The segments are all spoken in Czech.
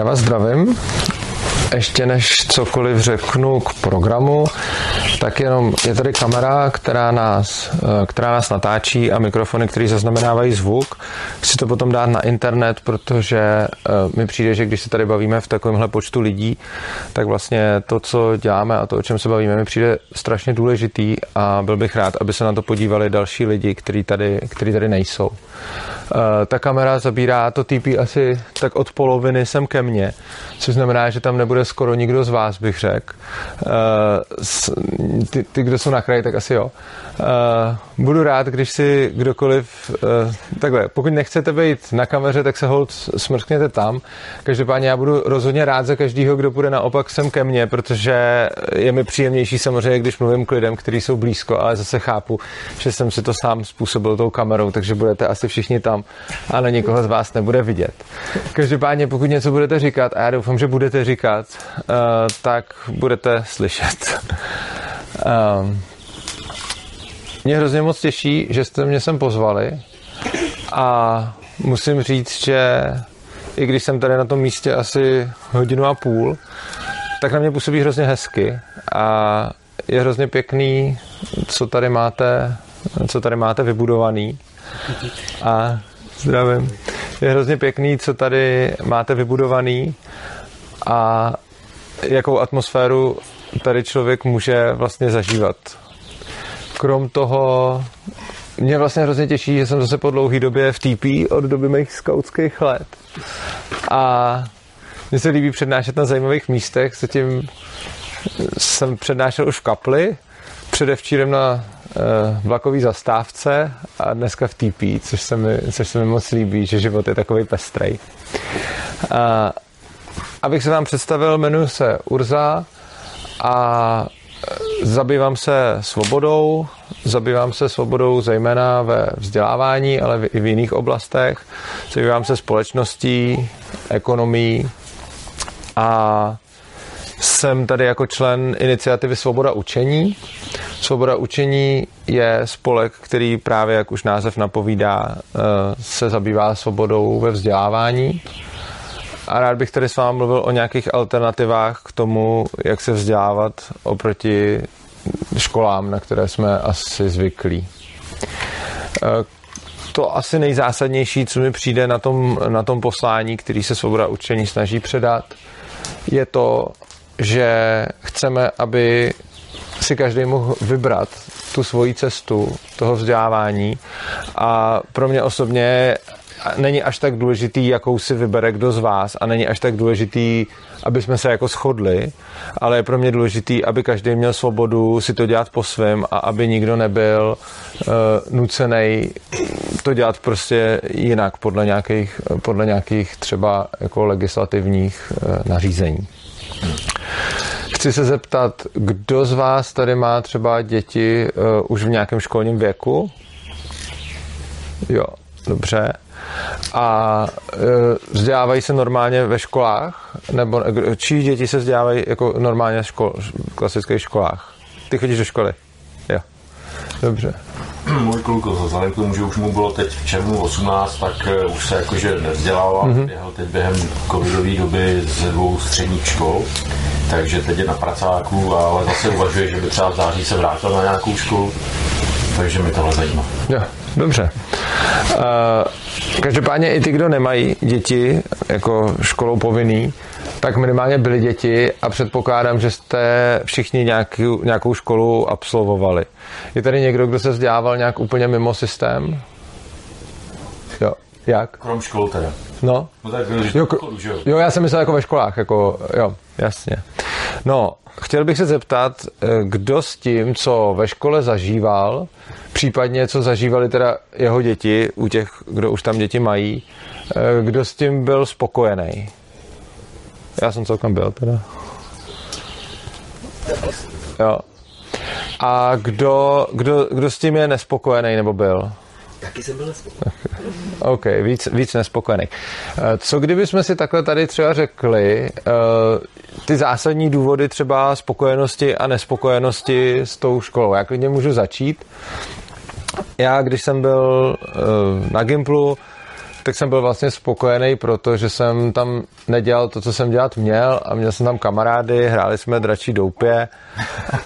Já vás zdravím. Ještě než cokoliv řeknu k programu, tak jenom je tady kamera, která nás, eh, která nás natáčí a mikrofony, které zaznamenávají zvuk. Chci to potom dát na internet, protože eh, mi přijde, že když se tady bavíme v takovémhle počtu lidí, tak vlastně to, co děláme a to, o čem se bavíme, mi přijde strašně důležitý a byl bych rád, aby se na to podívali další lidi, kteří tady, který tady nejsou. Eh, ta kamera zabírá to TP asi tak od poloviny sem ke mně, což znamená, že tam nebude skoro nikdo z vás, bych řekl. Eh, ty, ty, kdo jsou na kraji, tak asi jo. Eh, budu rád, když si kdokoliv, takhle, pokud nechcete být na kameře, tak se hold smrskněte tam. Každopádně já budu rozhodně rád za každého, kdo bude naopak sem ke mně, protože je mi příjemnější samozřejmě, když mluvím k lidem, kteří jsou blízko, ale zase chápu, že jsem si to sám způsobil tou kamerou, takže budete asi všichni tam ale nikoho z vás nebude vidět. Každopádně, pokud něco budete říkat, a já doufám, že budete říkat, uh, tak budete slyšet. Um, mě hrozně moc těší, že jste mě sem pozvali a musím říct, že i když jsem tady na tom místě asi hodinu a půl, tak na mě působí hrozně hezky a je hrozně pěkný, co tady máte, co tady máte vybudovaný. A Zdravím. Je hrozně pěkný, co tady máte vybudovaný a jakou atmosféru tady člověk může vlastně zažívat. Krom toho mě vlastně hrozně těší, že jsem zase po dlouhé době v TP od doby mých skautských let. A mně se líbí přednášet na zajímavých místech, zatím jsem přednášel už v kapli, předevčírem na Eh, vlakový zastávce a dneska v TP, což se mi, což se mi moc líbí, že život je takový pestrej. A, abych se vám představil, jmenuji se Urza a zabývám se svobodou, zabývám se svobodou zejména ve vzdělávání, ale i v jiných oblastech. Zabývám se společností, ekonomií a jsem tady jako člen iniciativy Svoboda učení. Svoboda učení je spolek, který právě, jak už název napovídá, eh, se zabývá svobodou ve vzdělávání. A rád bych tady s vámi mluvil o nějakých alternativách k tomu, jak se vzdělávat oproti školám, na které jsme asi zvyklí. Eh, to asi nejzásadnější, co mi přijde na tom, na tom poslání, který se svoboda učení snaží předat, je to, že chceme, aby si každý mohl vybrat tu svoji cestu toho vzdělávání a pro mě osobně není až tak důležitý, jakou si vybere kdo z vás a není až tak důležitý, aby jsme se jako shodli, ale je pro mě důležitý, aby každý měl svobodu si to dělat po svém a aby nikdo nebyl uh, nucený to dělat prostě jinak podle nějakých, podle nějakých třeba jako legislativních uh, nařízení. Chci se zeptat, kdo z vás tady má třeba děti uh, už v nějakém školním věku? Jo, dobře. A uh, vzdělávají se normálně ve školách? Nebo čí děti se vzdělávají jako normálně v škol, v klasických školách? Ty chodíš do školy? Jo. Dobře. Můj kluk, vzhledem k tomu, že už mu bylo teď v červnu 18, tak eh, už se jakože nevzdělával. Mm-hmm. Běhal teď během covidové doby ze dvou středních škol takže teď je na pracáku, ale zase uvažuje, že by třeba v září se vrátil na nějakou školu, takže mi tohle zajímá. Jo, dobře. Uh, každopádně i ty, kdo nemají děti jako školou povinný, tak minimálně byly děti a předpokládám, že jste všichni nějakou, nějakou školu absolvovali. Je tady někdo, kdo se vzdělával nějak úplně mimo systém? Jo, jak? Krom škol teda. No. no tak, jo, jo, jo, já jsem myslel jako ve školách, jako, jo, jasně. No, chtěl bych se zeptat, eh, kdo s tím, co ve škole zažíval, případně co zažívali teda jeho děti, u těch, kdo už tam děti mají, eh, kdo s tím byl spokojený? Já jsem celkem byl teda. Jo. A kdo, kdo, kdo s tím je nespokojený nebo byl? Taky jsem byl nespokojený. OK, víc, víc nespokojený. Eh, co kdyby jsme si takhle tady třeba řekli, eh, ty zásadní důvody třeba spokojenosti a nespokojenosti s tou školou? Já klidně můžu začít. Já, když jsem byl eh, na Gimplu, tak jsem byl vlastně spokojený, protože jsem tam nedělal to, co jsem dělat měl a měl jsem tam kamarády, hráli jsme dračí doupě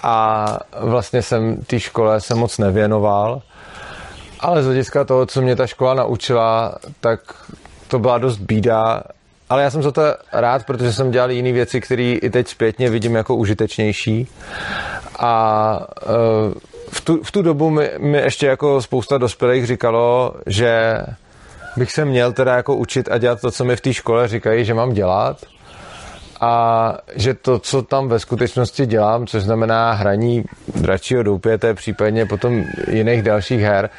a vlastně jsem té škole se moc nevěnoval. Ale z hlediska toho, co mě ta škola naučila, tak to byla dost bída, ale já jsem za to rád, protože jsem dělal jiné věci, které i teď zpětně vidím jako užitečnější. A uh, v tu, v tu dobu mi, mi ještě jako spousta dospělých říkalo, že bych se měl teda jako učit a dělat to, co mi v té škole říkají, že mám dělat a že to, co tam ve skutečnosti dělám, což znamená hraní dračího doupěte, případně potom jiných dalších her,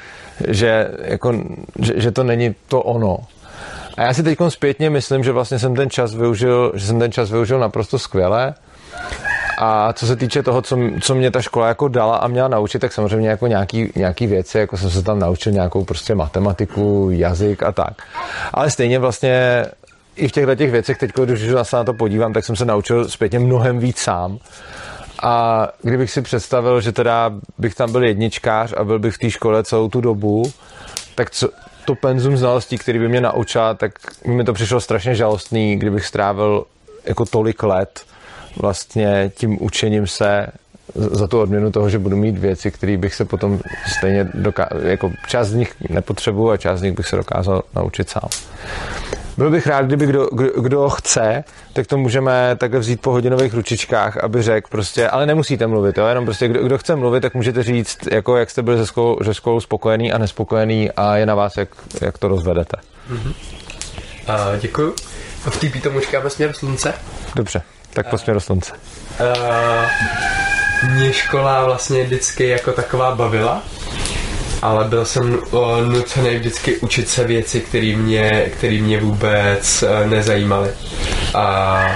že, jako, že, že to není to ono. A já si teď zpětně myslím, že vlastně jsem ten čas využil, že jsem ten čas využil naprosto skvěle. A co se týče toho, co, co mě ta škola jako dala a měla naučit, tak samozřejmě jako nějaký, nějaký věci, jako jsem se tam naučil nějakou prostě matematiku, jazyk a tak. Ale stejně vlastně i v těchto těch věcech, teď, když se na to podívám, tak jsem se naučil zpětně mnohem víc sám. A kdybych si představil, že teda bych tam byl jedničkář a byl bych v té škole celou tu dobu, tak co, to penzum znalostí, který by mě naučila, tak mi to přišlo strašně žalostný, kdybych strávil jako tolik let vlastně tím učením se za tu odměnu toho, že budu mít věci, které bych se potom stejně dokázal, jako část z nich nepotřebuju a část z nich bych se dokázal naučit sám. Byl bych rád, kdyby kdo, kdo, kdo chce, tak to můžeme takhle vzít po hodinových ručičkách, aby řekl prostě, ale nemusíte mluvit, jo? jenom prostě kdo, kdo chce mluvit, tak můžete říct, jako jak jste byli se školou, se školou spokojený a nespokojený a je na vás, jak, jak to rozvedete. Mm-hmm. Uh, děkuju. V té pítomučkáme směr slunce. Dobře, tak po směru slunce. Uh, mě škola vlastně vždycky jako taková bavila ale byl jsem nucený vždycky učit se věci, které mě, který mě vůbec e, nezajímaly. A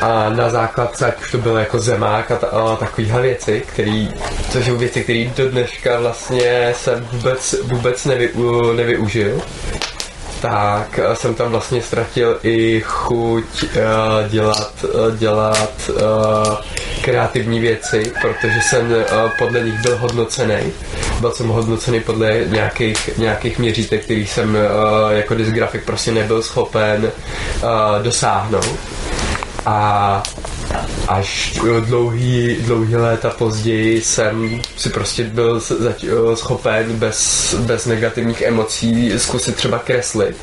a na základce, ať už to bylo jako zemák a, ta, a takovéhle věci, který, to jsou věci, které do dneška vlastně jsem vůbec, vůbec nevy, nevyužil tak eh, jsem tam vlastně ztratil i chuť uh, dělat, uh, dělat uh, kreativní věci, protože jsem podle nich byl hodnocený. Byl jsem hodnocený podle nějakých, nějakých měřítek, který jsem jako dysgrafik prostě nebyl schopen dosáhnout. A až dlouhý, dlouhý léta později jsem si prostě byl schopen bez, bez negativních emocí zkusit třeba kreslit.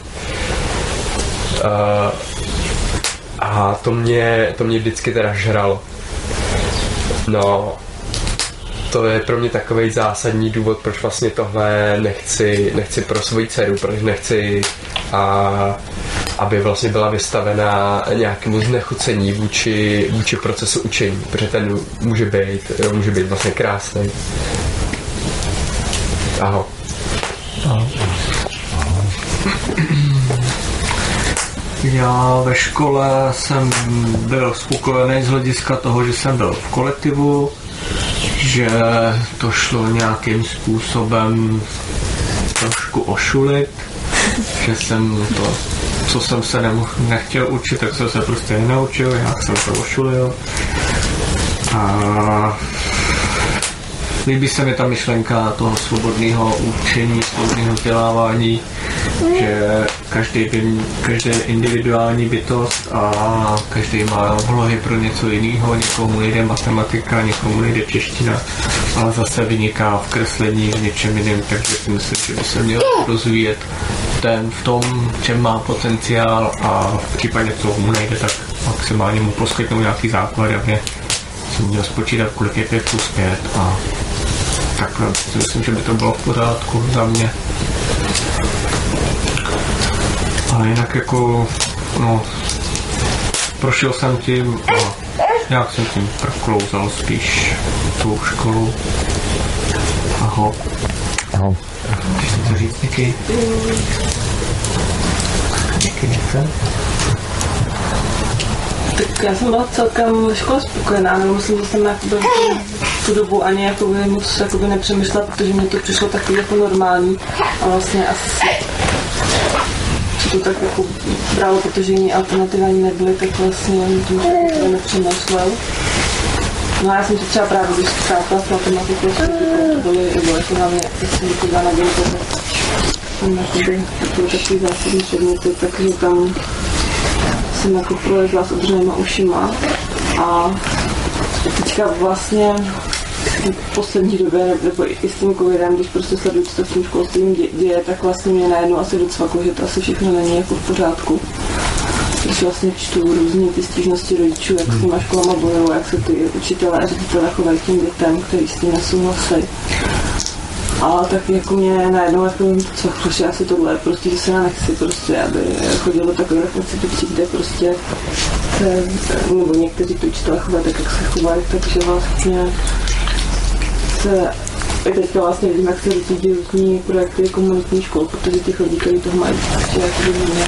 Uh, a to mě, to mě vždycky teda žralo. No, to je pro mě takový zásadní důvod, proč vlastně tohle nechci, nechci pro svoji dceru, proč nechci a aby vlastně byla vystavená nějakému znechucení vůči, vůči procesu učení, protože ten může být, může být vlastně krásný. Aho. Aho. Já ve škole jsem byl spokojený z hlediska toho, že jsem byl v kolektivu, že to šlo nějakým způsobem trošku ošulit, že jsem to co jsem se nemohl, nechtěl učit, tak jsem se prostě nenaučil, já jsem to ošulil. A líbí se mi ta myšlenka toho svobodného učení, svobodného vzdělávání, že každý, každý individuální bytost a každý má vlohy pro něco jiného, někomu nejde matematika, někomu nejde čeština, ale zase vyniká v kreslení v něčem jiném, takže si myslím, že by se měl rozvíjet ten v tom, čem má potenciál a v případě, co mu nejde, tak maximálně mu poskytnout nějaký základ, je jsem měl spočítat, kolik je 5 plus 5 a takhle si myslím, že by to bylo v pořádku za mě. Ale jinak jako, no, prošel jsem tím a nějak jsem tím proklouzal spíš tou školu. Aho. Aho. Chceš to říct, Niky? Niky? Tak já jsem byla celkem ve škole spokojená, nebo myslím, že jsem jakoby tu dobu ani jakoby moc jakoby nepřemýšlela, protože mi to přišlo takový jako normální a vlastně asi to tak jako bralo, protože jiný alternativy ani nebyly, tak vlastně tím to nepřemýšlel. No já jsem to třeba právě, když ztrácela s matematikou, jsem to byly, nebo jako na mě, tak jsem to na tam jakoby takový takový zásadní předměty, takže tam jsem jako prolezla s odřenýma ušima a teďka vlastně v poslední době, nebo i s tím covidem, když prostě sleduju, co s tím školstvím děje, tak vlastně mě najednou asi docvaklo, že to asi všechno není jako v pořádku. Když vlastně čtu různé ty stížnosti rodičů, jak s těma školama bojují, jak se ty učitelé a ředitelé chovají těm dětem, který s tím nesouhlasí. A tak jako mě najednou jako, co prostě asi tohle, prostě, že se já nechci prostě, aby chodilo takové institucí, kde prostě se, nebo někteří ty učitelé chovají tak, jak se chovají, takže vlastně se i teďka vlastně vidím, jak se vytýdí různý projekty komunitní škol, protože ty chodíky toho mají prostě jako hodně.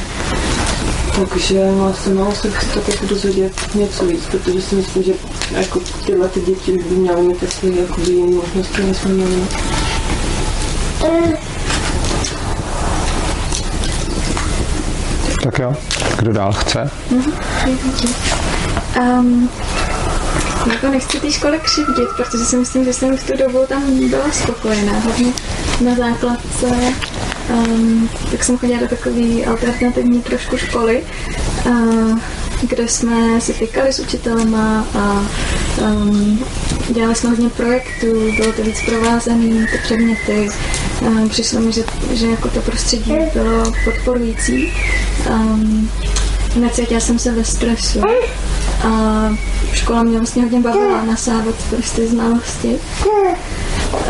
Takže vlastně no, se chci tak jako dozvědět něco víc, protože si myslím, že jako tyhle ty děti už by měly mít jako jiné možnosti, než jsme měli. Tak jo, kdo dál chce? Um, jako nechci té škole křivdit, protože si myslím, že jsem v tu dobu tam byla spokojená, hlavně na základce. Um, tak jsem chodila do takové alternativní trošku školy, uh, kde jsme si tykali s učitelema a um, dělali jsme hodně projektů, bylo to víc provázané, ty předměty. Um, přišlo mi, že, že jako to prostředí bylo podporující. Um, necítila jsem se ve stresu. A škola mě vlastně hodně bavila nasávat prostě znalosti.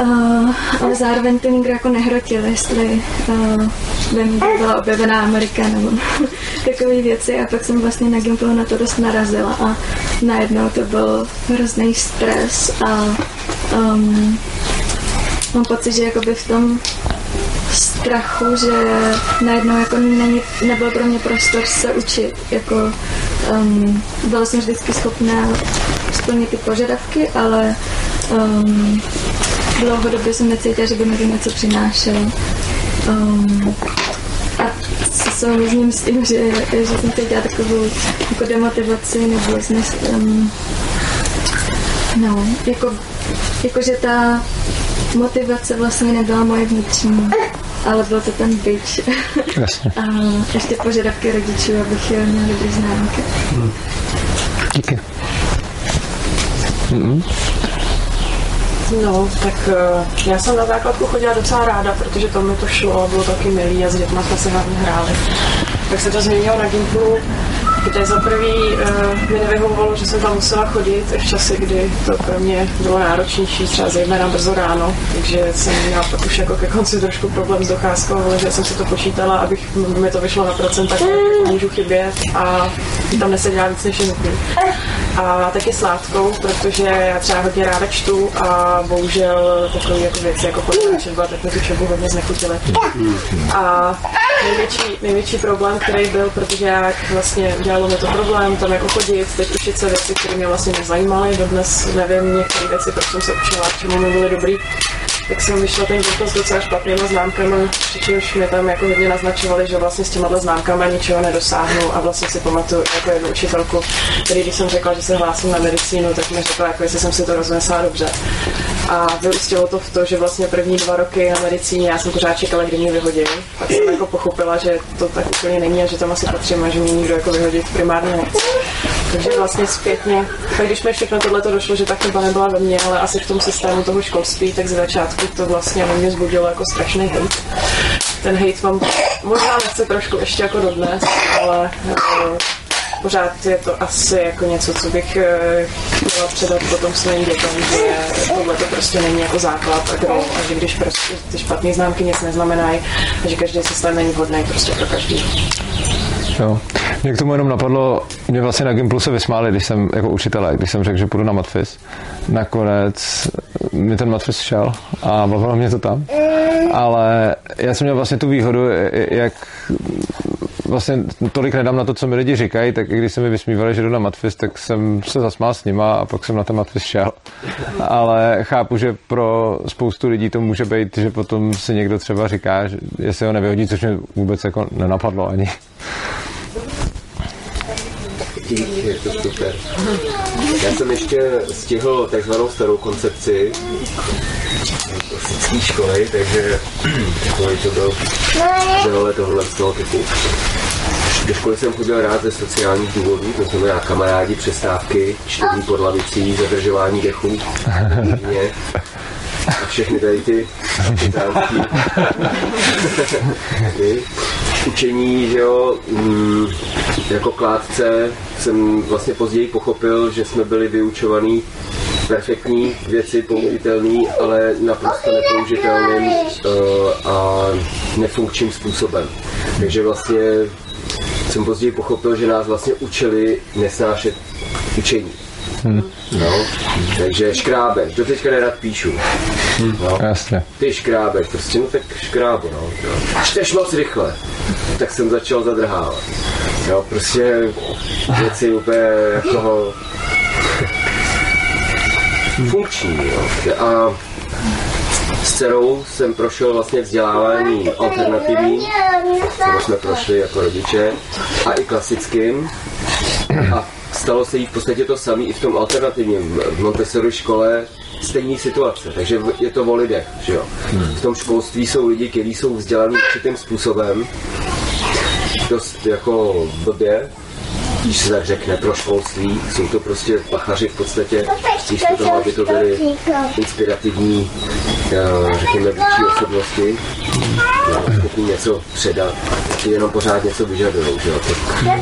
Uh, ale zároveň to nikdo jako nehrotil, jestli uh, by mi byla objevená Amerika nebo takové věci a pak jsem vlastně na Gimplu na to dost narazila a najednou to byl hrozný stres a um, mám pocit, že jakoby v tom strachu, že najednou jako není, nebyl pro mě prostor se učit. Jako, um, byla jsem vždycky schopná splnit ty požadavky, ale um, dlouhodobě jsem necítila, že by mi to něco přinášelo. Um, a souhlasím s tím, že, že jsem cítila takovou jako demotivaci nebo znes, um, no, jako, jako, že ta motivace vlastně nebyla moje vnitřní, ale byl to ten byč. Jasně. A ještě požadavky rodičů, abych měl dobrý známky. Hmm. Díky. Mm-hmm. No, tak uh, já jsem na základku chodila docela ráda, protože to mi to šlo a bylo taky milý a s dětma jsme se hlavně hráli. Tak se to změnilo na Gimplu, kde za prvý uh, mi nevyhovovalo, že jsem tam musela chodit v čase, kdy to pro mě bylo náročnější, třeba zejména brzo ráno, takže jsem měla pak už jako ke konci trošku problém s docházkou, ale že jsem si to počítala, abych mi to vyšlo na procenta, tak můžu chybět a tam neseděla víc než nutný. A taky sládkou, protože já třeba hodně ráda čtu a bohužel takové jako věci jako četba, tak mi tu hodně znechutily. A největší, největší problém, který byl, protože já vlastně dělalo mi to problém tam jako chodit, teď učit se věci, které mě vlastně nezajímaly, dodnes nevím některé věci, proč jsem se učila, čemu mi byly dobrý, tak jsem vyšla ten s docela špatnýma známkami, přičemž mi tam jako hodně naznačovali, že vlastně s těma známkami ničeho nedosáhnu a vlastně si pamatuju jako jednu učitelku, který když jsem řekla, že se hlásím na medicínu, tak mi řekla, jako jestli jsem si to roznesla dobře. A vyústilo to v to, že vlastně první dva roky na medicíně já jsem pořád čekala, kdy mě vyhodí. Pak jsem jako pochopila, že to tak úplně není a že tam asi patřím a že mě nikdo jako vyhodit primárně nechce. Takže vlastně zpětně, tak když mi všechno tohle to došlo, že ta chyba nebyla ve mně, ale asi v tom systému toho školství, tak ze začátku to vlastně na mě zbudilo jako strašný hejt. Ten hejt mám možná nechce trošku ještě jako dodnes, ale jako, pořád je to asi jako něco, co bych chtěla předat potom svým dětem, že tohle to prostě není jako základ a gro, a že když prostě ty špatné známky nic neznamenají že každý systém není vhodný prostě pro každý. Jo. Mě k tomu jenom napadlo, mě vlastně na Gimplu se vysmáli, když jsem jako učitelé, když jsem řekl, že půjdu na matfis. Nakonec mi ten matfis šel a bavilo mě to tam. Ale já jsem měl vlastně tu výhodu, jak vlastně tolik nedám na to, co mi lidi říkají, tak i když se mi vysmívali, že jdu na matfis, tak jsem se zasmál s nima a pak jsem na ten matfis šel. Ale chápu, že pro spoustu lidí to může být, že potom si někdo třeba říká, jestli ho nevyhodí, což mě vůbec jako nenapadlo ani. Je to super. Já jsem ještě stihl takzvanou starou koncepci, klasické školy, takže takový to byl přehled tohle z toho typu. Do školy jsem chodil rád ze sociálních důvodů, to znamená kamarádi, přestávky, čtení pod lavicí, zadržování dechu, mě, a všechny tady ty ty učení, že jo, mm, jako kládce jsem vlastně později pochopil, že jsme byli vyučovaný perfektní věci, použitelné, ale naprosto nepoužitelným uh, a nefunkčním způsobem. Takže vlastně jsem později pochopil, že nás vlastně učili nesnášet učení. Hmm. No, takže škrábek, do teďka nerad píšu. No. Jasně. Ty škrábek, prostě no tak škrábo, no. Čteš moc rychle, tak jsem začal zadrhávat. Jo, prostě věci úplně jako funkční, jo. A s dcerou jsem prošel vlastně vzdělávání alternativní, které jsme prošli jako rodiče, a i klasickým. A stalo se jí v podstatě to samé i v tom alternativním. V Montessori škole stejný situace, takže je to o lidech, že jo. V tom školství jsou lidi, kteří jsou vzdělaní určitým způsobem, dost jako blbě, když se tak řekne, pro školství. Jsou to prostě pachaři v podstatě, místo toho, aby to byly inspirativní, řekněme, vůči osobnosti, no, schopní něco předat, ti jenom pořád něco vyžadují, že jo. Eh,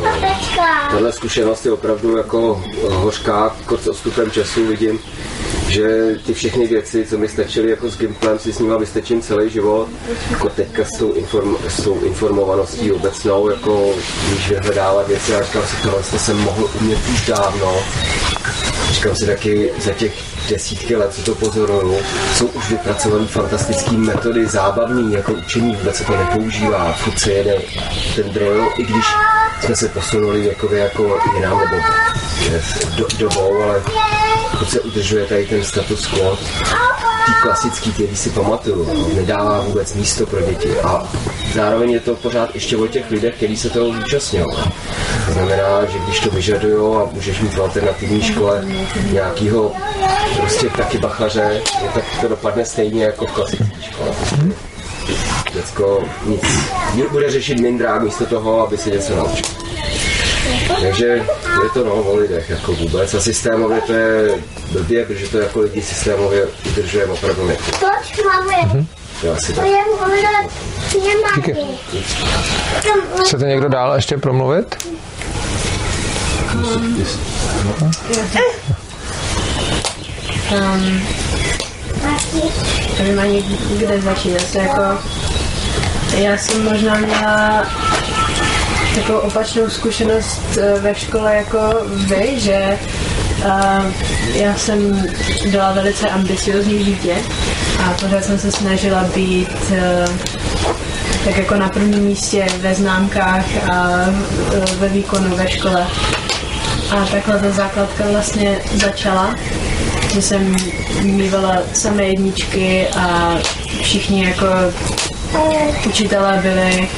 Tahle zkušenost je opravdu jako hořká, jako s odstupem času vidím, že ty všechny věci, co mi stačily jako s Gimplem, si s nima vystačím celý život. Jako teďka s tou, inform, s tou informovaností obecnou, jako když vyhledávat věci a říkám si, tohle jsem mohl umět už dávno. Říkám si taky, za těch desítky let, co to pozoruju, jsou už vypracované fantastické metody, zábavný, jako učení, vůbec se to nepoužívá, furt se jede ten drill, i když jsme se posunuli jako jinam, nebo do, dobou, ale pokud se udržuje tady ten status quo, tý klasický, který si pamatuju, no, nedává vůbec místo pro děti. A zároveň je to pořád ještě o těch lidech, kteří se toho zúčastňují. To znamená, že když to vyžadují a můžeš mít v alternativní škole nějakýho prostě taky bachaře, tak to dopadne stejně jako v klasické škole. Děcko nic bude řešit mindrák místo toho, aby si něco naučil. Takže je to no, o lidech jako vůbec a systémově to je blbě, protože to jako lidi systémově udržujeme opravdu ne. Toč máme. To je asi tak. Díky. Chcete někdo dál ještě promluvit? Um, nevím ani kde začít. Jako, já jsem možná měla takovou opačnou zkušenost eh, ve škole jako vy, že uh, já jsem byla velice ambiciozní dítě a pořád jsem se snažila být uh, tak jako na prvním místě ve známkách a uh, ve výkonu ve škole. A takhle ta základka vlastně začala, že jsem mývala samé jedničky a všichni jako učitelé byli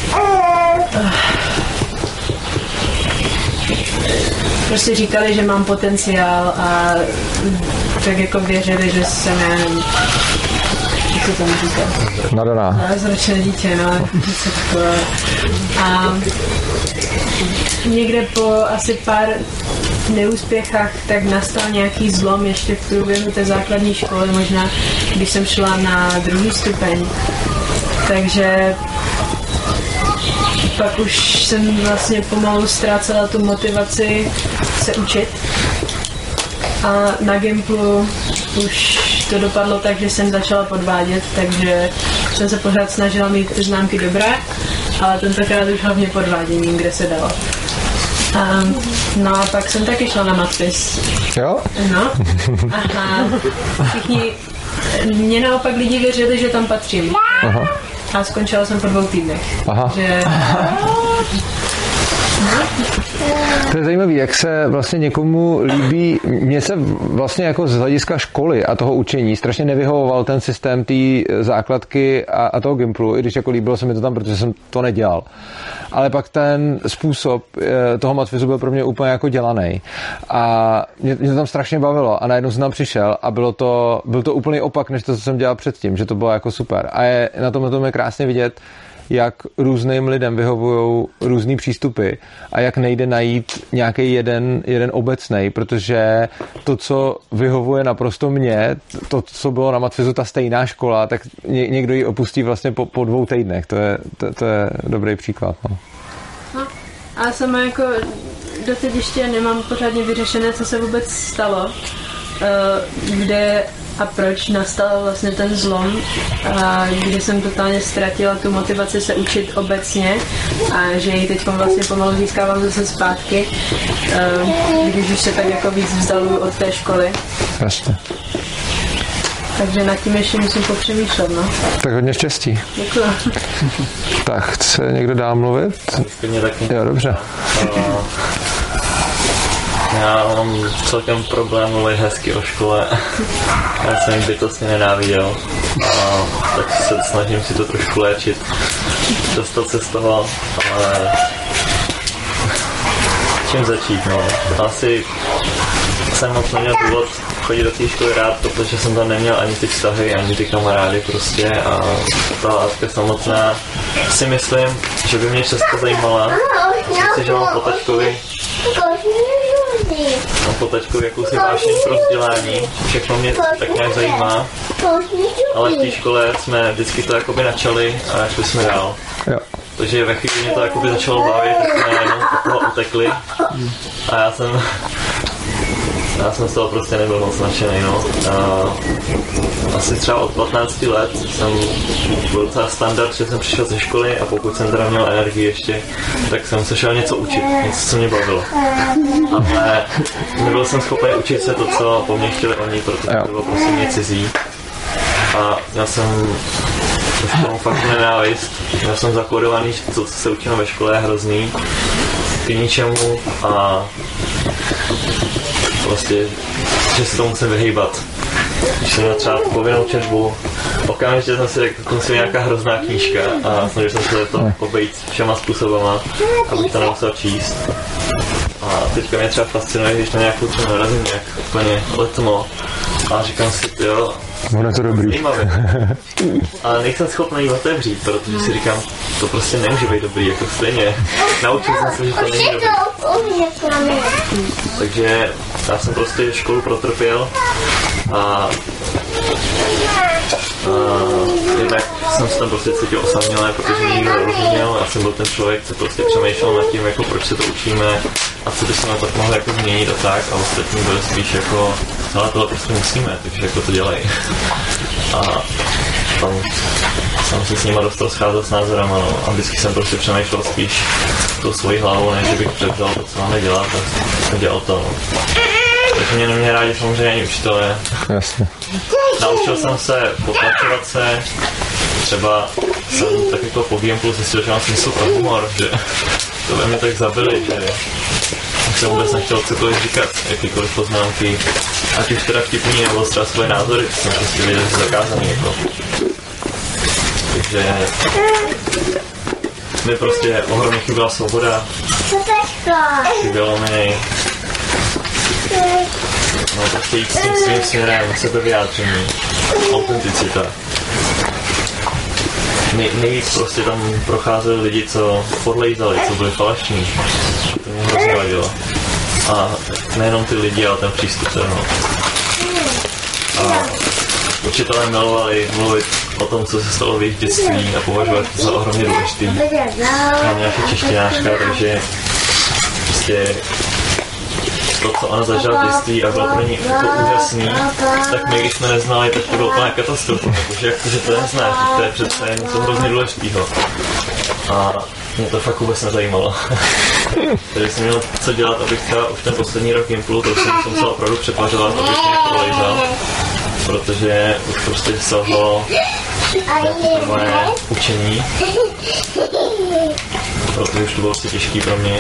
prostě říkali, že mám potenciál a tak jako věřili, že jsem, já nevím, se tam říká? Nadaná. Zračné dítě, no, něco takové. A někde po asi pár neúspěchách tak nastal nějaký zlom ještě v průběhu té základní školy, možná když jsem šla na druhý stupeň. Takže pak už jsem vlastně pomalu ztrácela tu motivaci se učit. A na Gimplu už to dopadlo tak, že jsem začala podvádět, takže jsem se pořád snažila mít ty známky dobré, ale tentokrát už hlavně podváděním, kde se dalo. A, no a pak jsem taky šla na matfis. Jo? No. Aha. Všichni, mě naopak lidi věřili, že tam patřím. Aha. A skončila jsem po dvou týdnech. Aha. Že... No. To je zajímavé, jak se vlastně někomu líbí, mně se vlastně jako z hlediska školy a toho učení strašně nevyhovoval ten systém té základky a, a toho Gimplu, i když jako líbilo se mi to tam, protože jsem to nedělal. Ale pak ten způsob eh, toho matfizu byl pro mě úplně jako dělaný. A mě, mě to tam strašně bavilo a najednou jsem tam přišel a bylo to, byl to úplný opak, než to, co jsem dělal předtím, že to bylo jako super. A je, na tom, na tom je krásně vidět, jak různým lidem vyhovují různý přístupy a jak nejde najít nějaký jeden, jeden obecný, protože to, co vyhovuje naprosto mě, to, co bylo na Matfizu ta stejná škola, tak ně, někdo ji opustí vlastně po, po dvou týdnech. To je, to, to je dobrý příklad. No. No, a sama jako doteď ještě nemám pořádně vyřešené, co se vůbec stalo, kde a proč nastal vlastně ten zlom, a kdy jsem totálně ztratila tu motivaci se učit obecně a že ji teď vlastně pomalu získávám zase zpátky, eh, když už se tak jako víc vzdaluju od té školy. Jasně. Takže nad tím ještě musím popřemýšlet, no. Tak hodně štěstí. Děkuji. Tak chce někdo dál mluvit? Jo, dobře. Já mám celkem problém mluvit hezky o škole. Já jsem ji bytostně nenáviděl. A tak se snažím si to trošku léčit. Dostat se z toho, ale čím začít, no. Asi jsem moc neměl důvod chodit do té školy rád, protože jsem tam neměl ani ty vztahy, ani ty kamarády prostě a ta látka samotná si myslím, že by mě česko zajímala. Myslím že mám po mám po taťkovi jakousi vášeň pro vzdělání, všechno mě tak nějak zajímá, ale v té škole jsme vždycky to jakoby načali a šli jsme dál. Jo. Takže ve chvíli mě to jakoby začalo bavit, tak jsme od toho utekli a já jsem já jsem z toho prostě nebyl moc nadšený, no. A asi třeba od 15 let jsem byl docela standard, že jsem přišel ze školy a pokud jsem teda měl energii ještě, tak jsem se šel něco učit, něco, co mě bavilo. Ale nebyl jsem schopný učit se to, co po mně chtěli oni, protože to bylo prostě mě cizí. A já jsem už tomu fakt nenávist. Já jsem zakódovaný, že to, co se učíme ve škole, je hrozný k ničemu a prostě, že se tomu musím vyhýbat. Když jsem měl třeba povinnou četbu, okamžitě jsem si řekl, že musím nějaká hrozná knížka a snažil jsem se to obejít všema způsobama, abych to nemusel číst. A teďka mě třeba fascinuje, když na nějakou třeba narazím nějak úplně letmo a říkám si, jo, Ono je to dobrý. Zajímavé. Ale nejsem schopný ji otevřít, protože si říkám, to prostě nemůže být dobrý, jako stejně. Naučil jsem se, že to není dobrý. Takže já jsem prostě školu protrpěl a, a jednak jsem se tam prostě cítil osamělé, protože mi nikdo nerozuměl. Já jsem byl ten člověk, co prostě přemýšlel nad tím, jako proč se to učíme a co by se na to mohlo jako změnit a tak. A ostatní byli spíš jako, ale tohle prostě musíme, takže jako to dělej. A tam jsem se s nima dostal scházet s názorama, no. A vždycky jsem prostě přemýšlel spíš tou svojí hlavou, než bych převzal to, co máme dělat a dělal to, no. Mě neměli rádi samozřejmě ani učitelé. Jasně. Naučil jsem se potlačovat se, třeba jsem tak jako po Gimplu zjistil, že mám smysl pro humor, že to ve mě tak zabili, že jsem vůbec nechtěl cokoliv říkat, jakýkoliv poznámky, ať už teda vtipný nebo třeba svoje názory, to jsem prostě věděl, že zakázaný jako. Takže mi prostě ohromně chyběla svoboda, chybělo mi no prostě jít s tím svým směrem, sebevyjádření, autenticita. Nej, nejvíc prostě tam procházeli lidi, co podlejzali, co byli falešní. To mě hrozně vadilo. A nejenom ty lidi, ale ten přístup no. A učitelé milovali mluvit o tom, co se stalo v jejich dětství a považovat to za ohromně důležitý. Mám nějaký češtinářka, takže prostě to, co ona zažila v dětství a bylo pro ní jako úžasný, tak my, když jsme neznali, tak to bylo úplná katastrofa, protože jak to, že to neznáš, to je přece něco hrozně důležitého. A mě to fakt vůbec nezajímalo. Takže jsem měl co dělat, abych třeba už ten poslední rok Gimplu, to jsem se musel opravdu přepařovat, abych nějak prolejzal, protože už prostě selhalo moje učení, protože už to bylo prostě těžký pro mě.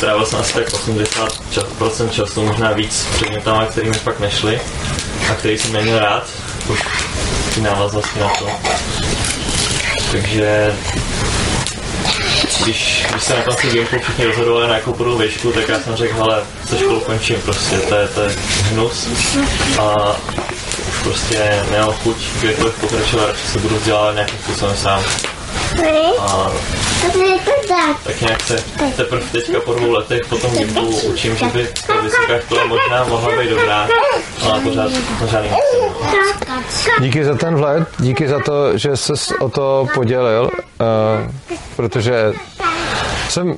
Strávil jsem asi tak 80% času, možná víc s předmětama, který mi pak nešly a který jsem neměl rád, už ty návaznosti na to. Takže když, když se na konci Gimplu všichni rozhodovali na jakou budou výšku, tak já jsem řekl, hele, se školu končím prostě, to je, to je hnus a už prostě nemám chuť kdekoliv pokračovat, radši se budu vzdělávat nějakým způsobem sám. A tak nějak se teprve teďka po dvou letech po tom Gimplu učím, že by ta vysoká škola možná mohla být dobrá, ale pořád, pořád nechci. Díky za ten vhled, díky za to, že jsi o to podělil, uh, protože jsem,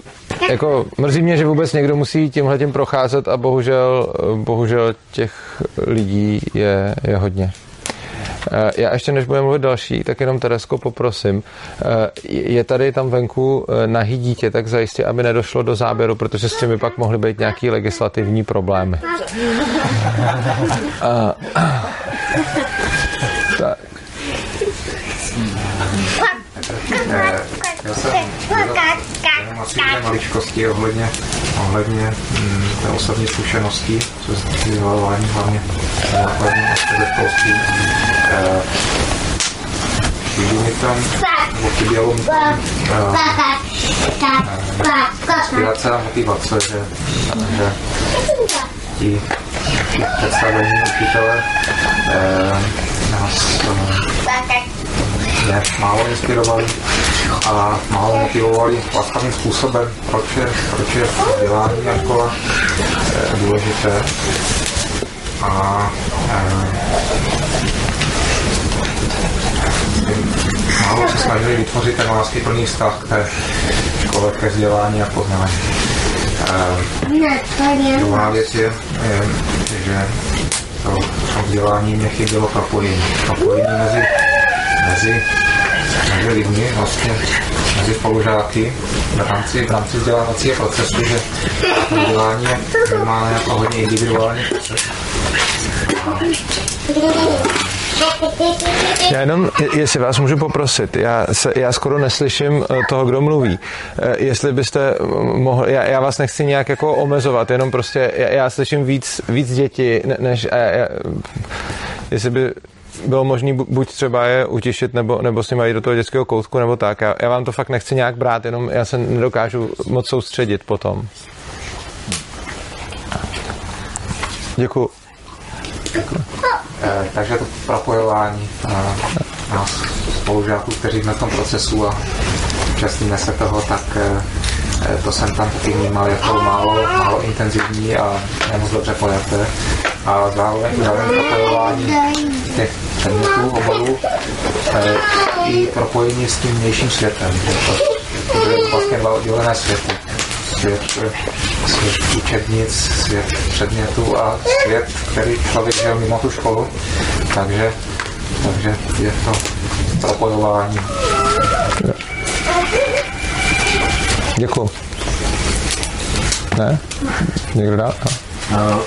jako, mrzí mě, že vůbec někdo musí tímhle tím procházet a bohužel, bohužel těch lidí je, je hodně. Eh, Já ještě než budeme mluvit další, tak jenom Teresko poprosím. Eh, Je tady tam venku eh, nahý dítě, tak zajistě, aby nedošlo do záběru, protože s by pak mohly být nějaký legislativní problémy. Tak. Já jsem ohledně, ohledně mm, té osobní zkušenosti, co se vzdělávání, hlavně základní a. Eh, tam eh, inspirace motivace, že, že ti ti představení učitele eh, nás eh, mě málo inspirovali a málo motivovali vlastním způsobem, proč je, proč je vzdělání a eh, důležité. A eh, málo se snažili vytvořit ten láskyplný vztah k té škole, ke vzdělání a poznání. Eh, druhá věc je, je že to, to vzdělání mě chybělo propojení. Propojení mezi, mezi, mezi lidmi, vlastně mezi spolužáky v rámci, v rámci vzdělávacího procesu, že vzdělání je vnímáno jako hodně individuální proces. Já jenom, je- jestli vás můžu poprosit, já, se, já skoro neslyším eh, toho, kdo mluví. Eh, Jestli byste mohl, já, já vás nechci nějak jako omezovat, jenom prostě já, já slyším víc, víc děti, ne- než, já, jestli by bylo možné buď třeba je utišit, nebo, nebo s nimi jít do toho dětského koutku, nebo tak. Já, já vám to fakt nechci nějak brát, jenom já se nedokážu moc soustředit potom. Děkuji. Eh, takže to propojování eh, nás spolužáků, kteří jsme v tom procesu a účastníme se toho, tak eh, eh, to jsem tam taky vnímal jako málo, málo intenzivní a nemoc dobře pojaté. A zároveň, zároveň propojování těch předmětů, oborů eh, i propojení s tím vnějším světem. To, to byly vlastně dva oddělené světy. Svět, svět učebnic, svět předmětů a svět, který člověk žil mimo tu školu. Takže, takže je to propojování. Děkuji. Ne? Někdo dál? No,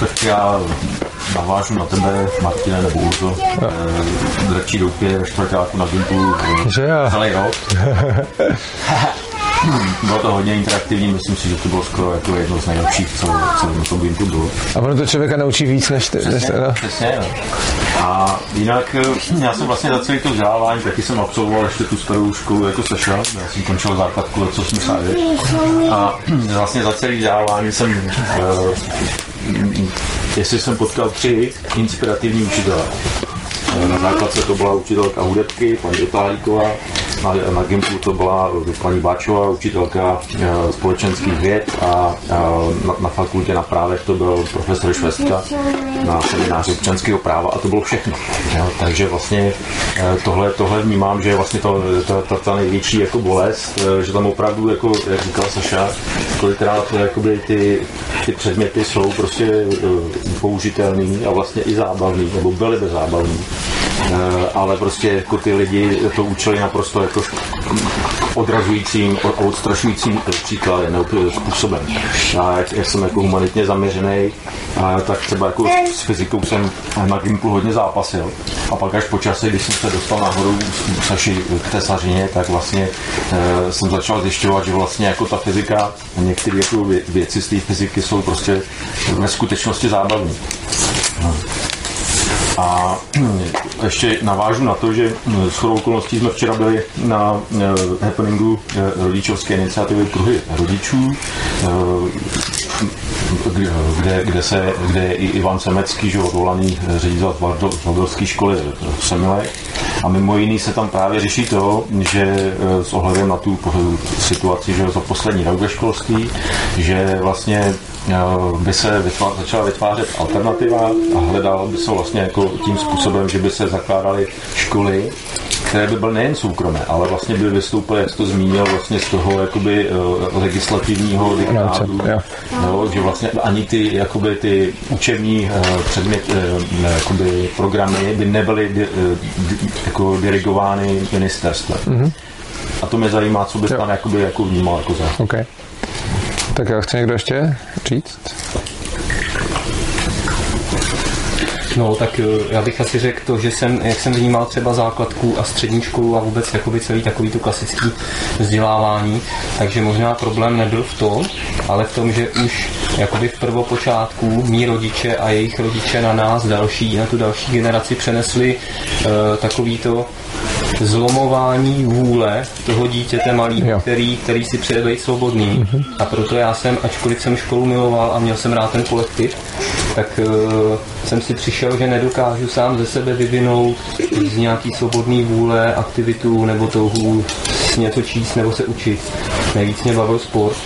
tak já navážu na tebe, Martine nebo Urzo. Eh, Dračí doupě čtvrtáku na Gimplu eh, Že jo? celý rok. Bylo to hodně interaktivní, myslím si, že to bylo skoro jako jedno z nejlepších, co, co na tom Gimplu bylo. A ono to člověka naučí víc, než ty. Než, no. Přesně, no. A jinak eh, já jsem vlastně za celý to vzdělávání, taky jsem absolvoval ještě tu starou školu jako Saša, já jsem končil základku let 89. A vlastně za celý vzdělávání jsem, uh, jestli jsem potkal tři inspirativní učitele. Eh, Na základce to byla učitelka hudebky, paní Otáhlíková, na, na Gimplu to byla paní Báčová, učitelka eh, společenských věd a eh, na, na fakultě na právech to byl profesor Švestka na semináři občanského práva a to bylo všechno. Jo, takže vlastně eh, tohle, tohle vnímám, že vlastně to, ta, ta, ta největší jako bolest, že tam opravdu, jako, jak říkal Saša, kolikrát jakoby ty, ty předměty jsou prostě použitelný a vlastně i zábavný, nebo byly by zábavný. Eh, ale prostě jako ty lidi to učili naprosto jako odrazujícím a odstrašujícím příkladem nebo způsobem. Já, jak, jak jsem jako humanitně zaměřený, a tak třeba jako s fyzikou jsem na Gimplu hodně zápasil. A pak až po čase, když jsem se dostal nahoru Saši k tesařině, tak vlastně e, jsem začal zjišťovat, že vlastně jako ta fyzika, některé jako vě- věci z té fyziky jsou prostě ve skutečnosti zábavní. No. A ještě navážu na to, že s chodou okolností jsme včera byli na eh, happeningu eh, rodičovské iniciativy Kruhy rodičů, eh, kde, kde, se, kde je i Ivan Semecký, že odvolaný ředitel Valdorské školy v Semilech. A mimo jiný se tam právě řeší to, že s ohledem na tu situaci, že za poslední rok ve školství, že vlastně by se vytvá, začala vytvářet alternativa a hledalo by se vlastně jako tím způsobem, že by se zakládaly školy, které by byly nejen soukromé, ale vlastně by vystoupily, jak jsi to zmínil, vlastně z toho jakoby uh, legislativního diktátu, no, že vlastně ani ty, jakoby ty učební uh, předmět, uh, jakoby programy by nebyly di, di, jako dirigovány ministerstvem. Mm-hmm. A to mě zajímá, co bys tam jakoby, jako vnímal jako za. Okay. Tak chce někdo ještě říct? No, tak já bych asi řekl to, že jsem, jak jsem vnímal třeba základku a střední školu a vůbec jakoby celý takový to klasický vzdělávání, takže možná problém nebyl v tom, ale v tom, že už jakoby v prvopočátku mý rodiče a jejich rodiče na nás další, na tu další generaci přenesli uh, takový to zlomování vůle toho dítěte malý, který, který si přeje být svobodný. Mm-hmm. A proto já jsem, ačkoliv jsem školu miloval a měl jsem rád ten kolektiv, tak uh, jsem si přišel, že nedokážu sám ze sebe vyvinout z nějaký svobodný vůle aktivitu nebo touhu něco číst nebo se učit. Nejvíc mě bavil sport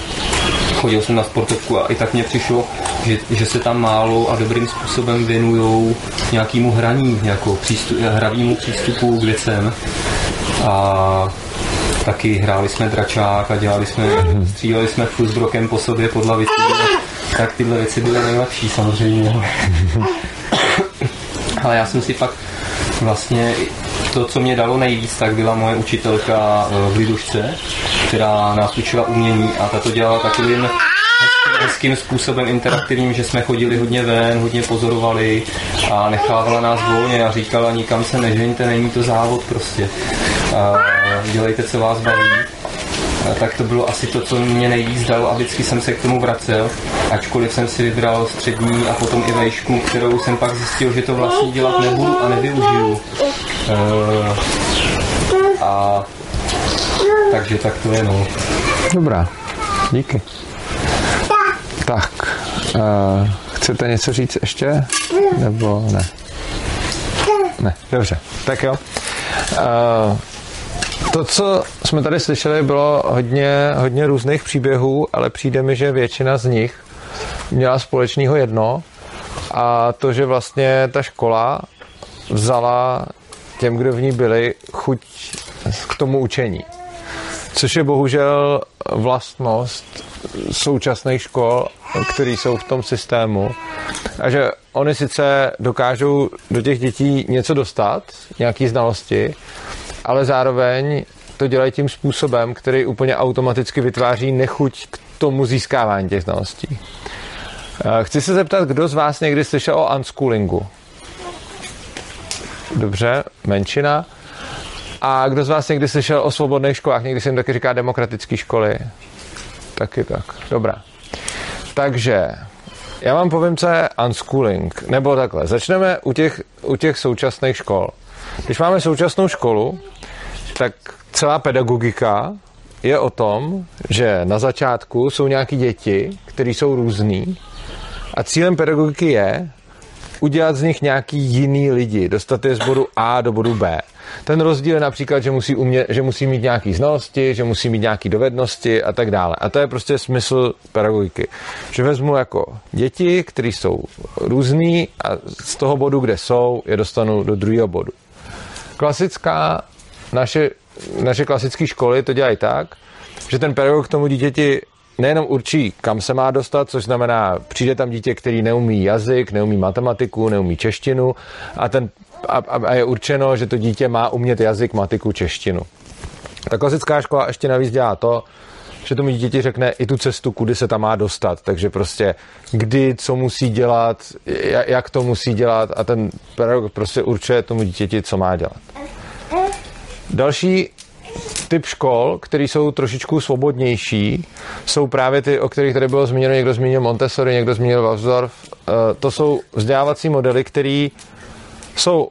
chodil jsem na sportovku a i tak mě přišlo, že, že se tam málo a dobrým způsobem věnují nějakému hraní, jako přístup, hravému přístupu k věcem. A taky hráli jsme dračák a dělali jsme, stříleli jsme fuzbrokem po sobě pod lavicí. Tak tyhle věci byly nejlepší samozřejmě. Ale já jsem si pak vlastně to, co mě dalo nejvíc, tak byla moje učitelka v Lidušce, která nás učila umění a ta to dělala takovým hezkým způsobem interaktivním, že jsme chodili hodně ven, hodně pozorovali a nechávala nás volně a říkala, nikam se nežeňte, není to závod prostě. A dělejte, co vás baví. Tak to bylo asi to, co mě nejvíc dalo a vždycky jsem se k tomu vracel, ačkoliv jsem si vybral střední a potom i vejšku, kterou jsem pak zjistil, že to vlastně dělat nebudu a nevyužiju. Uh, a takže tak to je, no. Dobrá, díky. Tak, uh, chcete něco říct ještě? Nebo ne? Ne, dobře. Tak jo. Uh, to, co jsme tady slyšeli, bylo hodně, hodně různých příběhů, ale přijde mi, že většina z nich měla společného jedno a to, že vlastně ta škola vzala těm, kdo v ní byli, chuť k tomu učení. Což je bohužel vlastnost současných škol, které jsou v tom systému. A že oni sice dokážou do těch dětí něco dostat, nějaké znalosti, ale zároveň to dělají tím způsobem, který úplně automaticky vytváří nechuť k tomu získávání těch znalostí. Chci se zeptat, kdo z vás někdy slyšel o unschoolingu? Dobře, menšina. A kdo z vás někdy slyšel o svobodných školách? Někdy se jim taky říká demokratické školy. Taky tak. Dobrá. Takže já vám povím, co je unschooling. Nebo takhle. Začneme u těch, u těch současných škol. Když máme současnou školu, tak celá pedagogika je o tom, že na začátku jsou nějaký děti, které jsou různý a cílem pedagogiky je udělat z nich nějaký jiný lidi, dostat je z bodu A do bodu B. Ten rozdíl je například, že musí, umě, že musí mít nějaké znalosti, že musí mít nějaké dovednosti a tak dále. A to je prostě smysl pedagogiky. Že vezmu jako děti, které jsou různý a z toho bodu, kde jsou, je dostanu do druhého bodu. Klasická, naše, naše klasické školy to dělají tak, že ten pedagog tomu dítěti nejenom určí, kam se má dostat, což znamená, přijde tam dítě, který neumí jazyk, neumí matematiku, neumí češtinu a, ten, a, a je určeno, že to dítě má umět jazyk, matiku, češtinu. Ta klasická škola ještě navíc dělá to, že tomu dítěti řekne i tu cestu, kudy se tam má dostat. Takže prostě kdy, co musí dělat, jak, jak to musí dělat a ten pedagog prostě určuje tomu dítěti, co má dělat. Další typ škol, které jsou trošičku svobodnější, jsou právě ty, o kterých tady bylo zmíněno, někdo zmínil Montessori, někdo zmínil Waldorf. Eh, To jsou vzdělávací modely, které jsou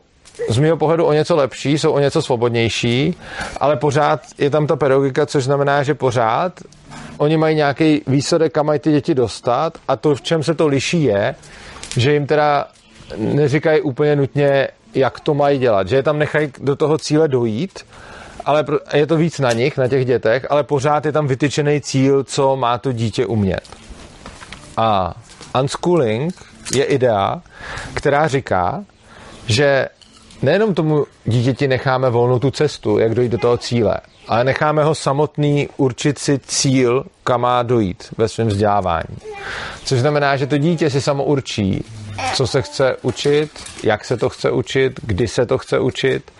z mého pohledu o něco lepší, jsou o něco svobodnější, ale pořád je tam ta pedagogika, což znamená, že pořád oni mají nějaký výsledek, kam mají ty děti dostat a to, v čem se to liší, je, že jim teda neříkají úplně nutně, jak to mají dělat, že je tam nechají do toho cíle dojít, ale je to víc na nich, na těch dětech, ale pořád je tam vytyčený cíl, co má to dítě umět. A unschooling je idea, která říká, že nejenom tomu dítěti necháme volnou tu cestu, jak dojít do toho cíle, ale necháme ho samotný určit si cíl, kam má dojít ve svém vzdělávání. Což znamená, že to dítě si samo určí, co se chce učit, jak se to chce učit, kdy se to chce učit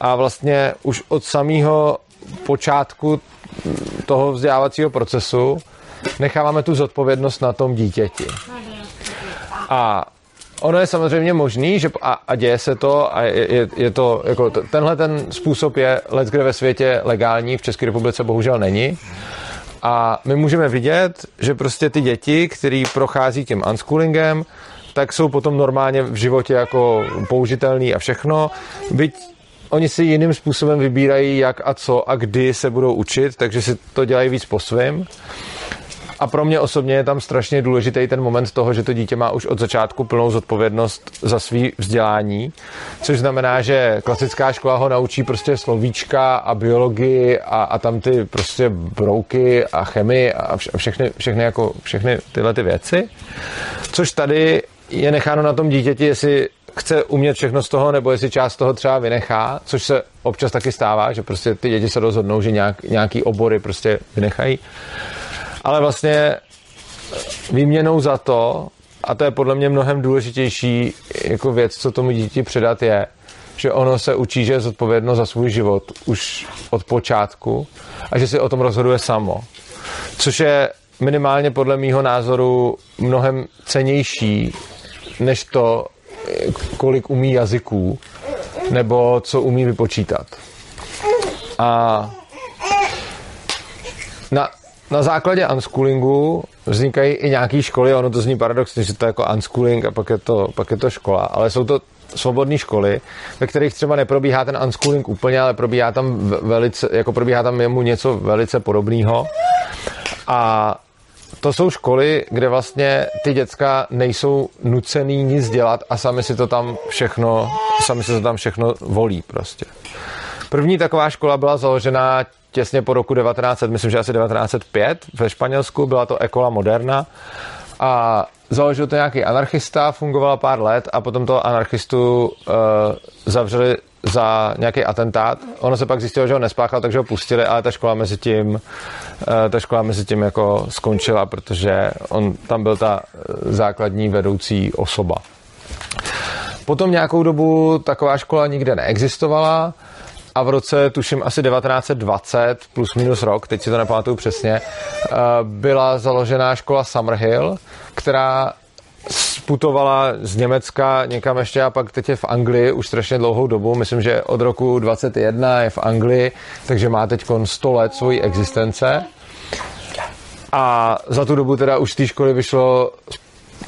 a vlastně už od samého počátku toho vzdělávacího procesu necháváme tu zodpovědnost na tom dítěti. A ono je samozřejmě možný, že a, a děje se to a je, je, je to, jako t- tenhle ten způsob je let, kde ve světě legální, v České republice bohužel není. A my můžeme vidět, že prostě ty děti, který prochází tím unschoolingem, tak jsou potom normálně v životě jako použitelný a všechno. Byť oni si jiným způsobem vybírají, jak a co a kdy se budou učit, takže si to dělají víc po svém. A pro mě osobně je tam strašně důležitý ten moment toho, že to dítě má už od začátku plnou zodpovědnost za svý vzdělání, což znamená, že klasická škola ho naučí prostě slovíčka a biologii a, a tam ty prostě brouky a chemii a vš- a všechny, všechny, jako, všechny tyhle ty věci. Což tady je necháno na tom dítěti, jestli chce umět všechno z toho, nebo jestli část toho třeba vynechá, což se občas taky stává, že prostě ty děti se rozhodnou, že nějak, nějaký obory prostě vynechají. Ale vlastně výměnou za to, a to je podle mě mnohem důležitější jako věc, co tomu dítě předat je, že ono se učí, že je zodpovědno za svůj život už od počátku a že si o tom rozhoduje samo. Což je minimálně podle mýho názoru mnohem cenější, než to, kolik umí jazyků, nebo co umí vypočítat. A na, na základě unschoolingu vznikají i nějaké školy, ono to zní paradoxně, že to je jako unschooling a pak je to, pak je to škola, ale jsou to svobodné školy, ve kterých třeba neprobíhá ten unschooling úplně, ale probíhá tam velice, jako probíhá tam jemu něco velice podobného. A to jsou školy, kde vlastně ty děcka nejsou nucený nic dělat a sami si to tam všechno, sami si to tam všechno volí prostě. První taková škola byla založena těsně po roku 1900, myslím, že asi 1905 ve Španělsku, byla to Ecola Moderna a založil to nějaký anarchista, fungovala pár let a potom toho anarchistu uh, zavřeli za nějaký atentát. Ono se pak zjistilo, že ho nespáchal, takže ho pustili, ale ta škola mezi tím, uh, ta škola mezi tím jako skončila, protože on tam byl ta eh, základní vedoucí osoba. Potom nějakou dobu taková škola nikde neexistovala a v roce, tuším, asi 1920, plus minus rok, teď si to nepamatuju přesně, eh, byla založená škola Summerhill, která sputovala z Německa někam ještě a pak teď je v Anglii už strašně dlouhou dobu. Myslím, že od roku 21 je v Anglii, takže má teď 100 let svojí existence. A za tu dobu teda už z té školy vyšlo,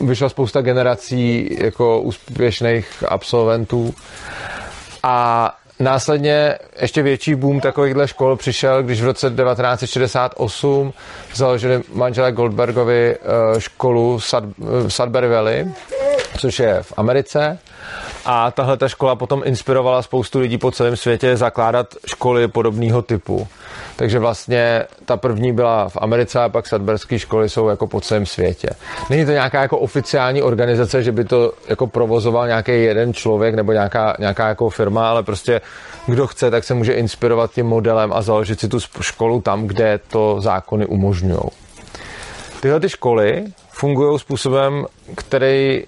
vyšla spousta generací jako úspěšných absolventů. A Následně ještě větší boom takovýchhle škol přišel, když v roce 1968 založili manželé Goldbergovi eh, školu v Sudbury Valley, což je v Americe. A tahle ta škola potom inspirovala spoustu lidí po celém světě zakládat školy podobného typu. Takže vlastně ta první byla v Americe a pak Sudburské školy jsou jako po celém světě. Není to nějaká jako oficiální organizace, že by to jako provozoval nějaký jeden člověk nebo nějaká, nějaká jako firma, ale prostě kdo chce, tak se může inspirovat tím modelem a založit si tu školu tam, kde to zákony umožňují. Tyhle ty školy fungují způsobem, který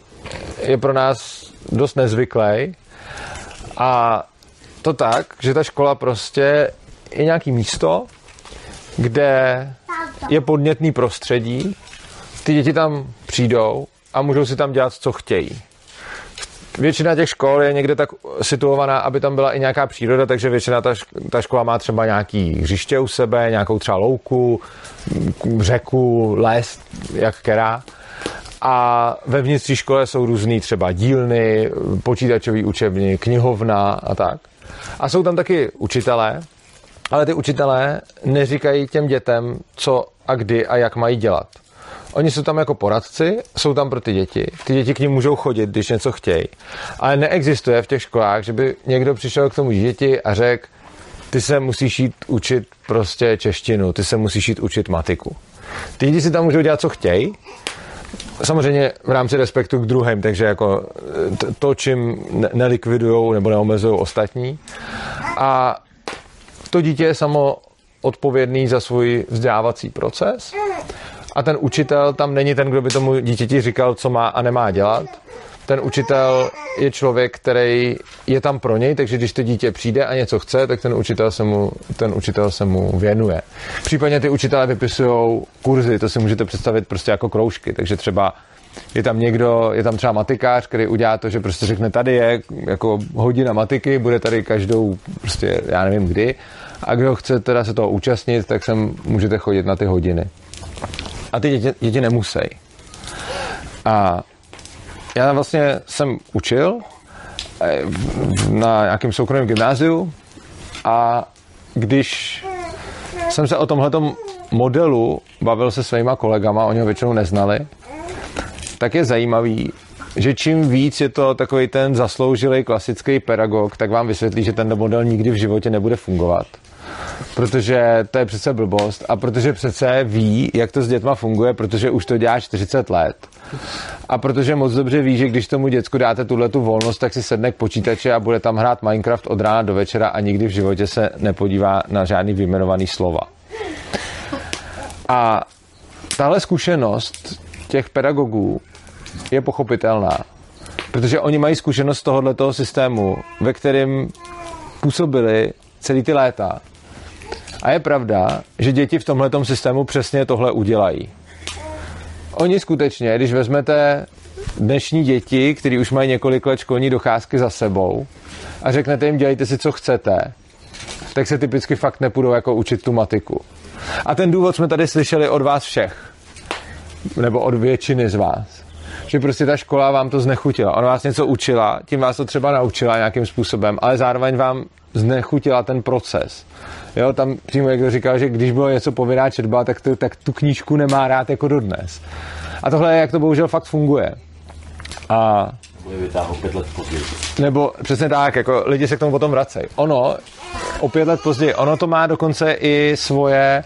je pro nás dost nezvyklý. A to tak, že ta škola prostě je nějaký místo, kde je podnětný prostředí, ty děti tam přijdou a můžou si tam dělat, co chtějí. Většina těch škol je někde tak situovaná, aby tam byla i nějaká příroda, takže většina ta, ta škola má třeba nějaký hřiště u sebe, nějakou třeba louku, řeku, les, jak která. A ve vnitřní škole jsou různý třeba dílny, počítačový učebny, knihovna a tak. A jsou tam taky učitelé, ale ty učitelé neříkají těm dětem, co a kdy a jak mají dělat. Oni jsou tam jako poradci, jsou tam pro ty děti. Ty děti k ním můžou chodit, když něco chtějí. Ale neexistuje v těch školách, že by někdo přišel k tomu děti a řekl, ty se musíš jít učit prostě češtinu, ty se musíš jít učit matiku. Ty děti si tam můžou dělat, co chtějí, samozřejmě v rámci respektu k druhým, takže jako to, čím nelikvidují nebo neomezují ostatní. A to dítě je samo odpovědný za svůj vzdělávací proces a ten učitel tam není ten, kdo by tomu dítěti říkal, co má a nemá dělat. Ten učitel je člověk, který je tam pro něj, takže když to dítě přijde a něco chce, tak ten učitel se mu, ten učitel se mu věnuje. Případně ty učitelé vypisují kurzy, to si můžete představit prostě jako kroužky, takže třeba je tam někdo, je tam třeba matikář, který udělá to, že prostě řekne, tady je jako hodina matiky, bude tady každou, prostě já nevím kdy, a kdo chce teda se toho účastnit, tak sem můžete chodit na ty hodiny. A ty děti, děti nemusí. A já vlastně jsem učil eh, na nějakém soukromém gymnáziu a když jsem se o tomhle modelu bavil se svýma kolegama, oni ho většinou neznali, tak je zajímavý, že čím víc je to takový ten zasloužilý klasický pedagog, tak vám vysvětlí, že ten model nikdy v životě nebude fungovat. Protože to je přece blbost a protože přece ví, jak to s dětma funguje, protože už to dělá 40 let. A protože moc dobře ví, že když tomu děcku dáte tuhle tu volnost, tak si sedne k počítači a bude tam hrát Minecraft od rána do večera a nikdy v životě se nepodívá na žádný vyjmenovaný slova. A tahle zkušenost těch pedagogů je pochopitelná, protože oni mají zkušenost z tohoto systému, ve kterém působili celý ty léta. A je pravda, že děti v tomhle systému přesně tohle udělají. Oni skutečně, když vezmete dnešní děti, kteří už mají několik let školní docházky za sebou a řeknete jim, dělejte si, co chcete, tak se typicky fakt nepůjdou jako učit tu matiku. A ten důvod jsme tady slyšeli od vás všech. Nebo od většiny z vás. Že prostě ta škola vám to znechutila. Ona vás něco učila, tím vás to třeba naučila nějakým způsobem, ale zároveň vám znechutila ten proces. Jo, tam přímo někdo říkal, že když bylo něco povinná četba, tak, to, tak tu knížku nemá rád jako dodnes. A tohle je, jak to bohužel fakt funguje. A pět let později. Nebo přesně tak, jako lidi se k tomu potom vracejí. Ono, o pět let později, ono to má dokonce i svoje...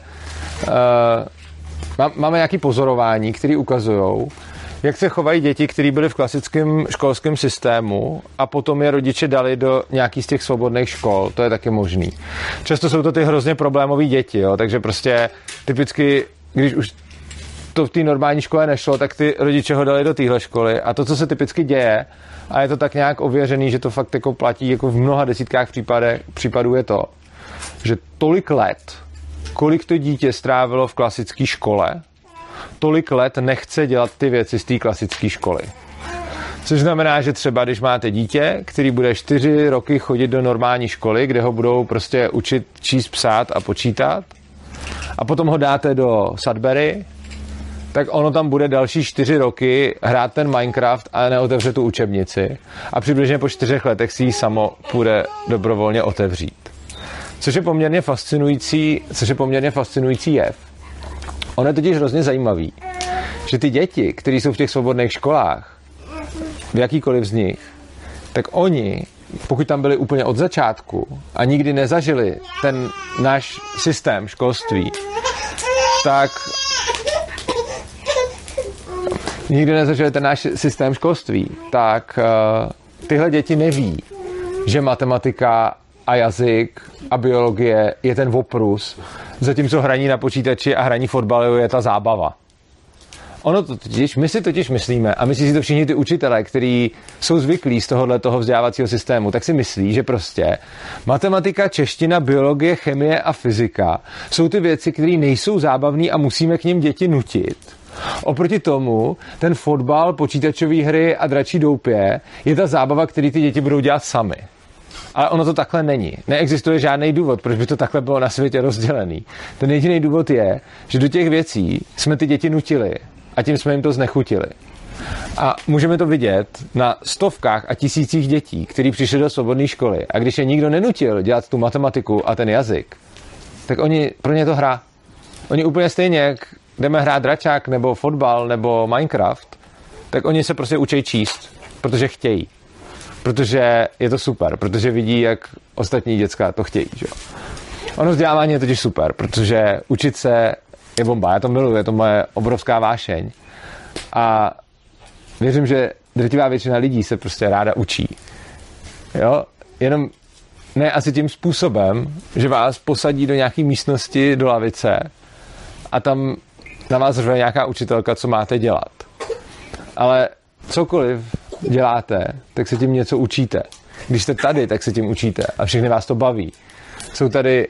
Uh, máme nějaké pozorování, které ukazují, jak se chovají děti, které byly v klasickém školském systému a potom je rodiče dali do nějakých z těch svobodných škol. To je taky možný. Často jsou to ty hrozně problémové děti, jo? takže prostě typicky, když už to v té normální škole nešlo, tak ty rodiče ho dali do téhle školy. A to, co se typicky děje, a je to tak nějak ověřený, že to fakt jako platí jako v mnoha desítkách případech, případů je to, že tolik let, kolik to dítě strávilo v klasické škole, tolik let nechce dělat ty věci z té klasické školy. Což znamená, že třeba když máte dítě, který bude čtyři roky chodit do normální školy, kde ho budou prostě učit číst, psát a počítat, a potom ho dáte do Sudbury, tak ono tam bude další čtyři roky hrát ten Minecraft a neotevře tu učebnici. A přibližně po čtyřech letech si ji samo půjde dobrovolně otevřít. Což je poměrně fascinující, což je poměrně fascinující jev. Ono je totiž hrozně zajímavý, že ty děti, které jsou v těch svobodných školách, v jakýkoliv z nich, tak oni, pokud tam byli úplně od začátku a nikdy nezažili ten náš systém školství, tak nikdy nezažili ten náš systém školství, tak uh, tyhle děti neví, že matematika a jazyk a biologie je ten oprus, zatímco hraní na počítači a hraní fotbalu je ta zábava. Ono to totiž, my si totiž myslíme, a myslí si to všichni ty učitelé, kteří jsou zvyklí z tohohle toho vzdělávacího systému, tak si myslí, že prostě matematika, čeština, biologie, chemie a fyzika jsou ty věci, které nejsou zábavné a musíme k nim děti nutit. Oproti tomu, ten fotbal, počítačové hry a dračí doupě je ta zábava, který ty děti budou dělat sami. Ale ono to takhle není. Neexistuje žádný důvod, proč by to takhle bylo na světě rozdělený. Ten jediný důvod je, že do těch věcí jsme ty děti nutili a tím jsme jim to znechutili. A můžeme to vidět na stovkách a tisících dětí, kteří přišli do svobodné školy a když je nikdo nenutil dělat tu matematiku a ten jazyk, tak oni, pro ně to hra. Oni úplně stejně, jak jdeme hrát dračák nebo fotbal nebo Minecraft, tak oni se prostě učí číst, protože chtějí. Protože je to super, protože vidí, jak ostatní děcka to chtějí. Že? Ono vzdělávání je totiž super, protože učit se je bomba. Já to miluji, je to moje obrovská vášeň. A věřím, že drtivá většina lidí se prostě ráda učí. Jo? Jenom ne asi tím způsobem, že vás posadí do nějaké místnosti, do lavice a tam na vás řve nějaká učitelka, co máte dělat. Ale cokoliv děláte, tak se tím něco učíte. Když jste tady, tak se tím učíte a všechny vás to baví. Jsou tady,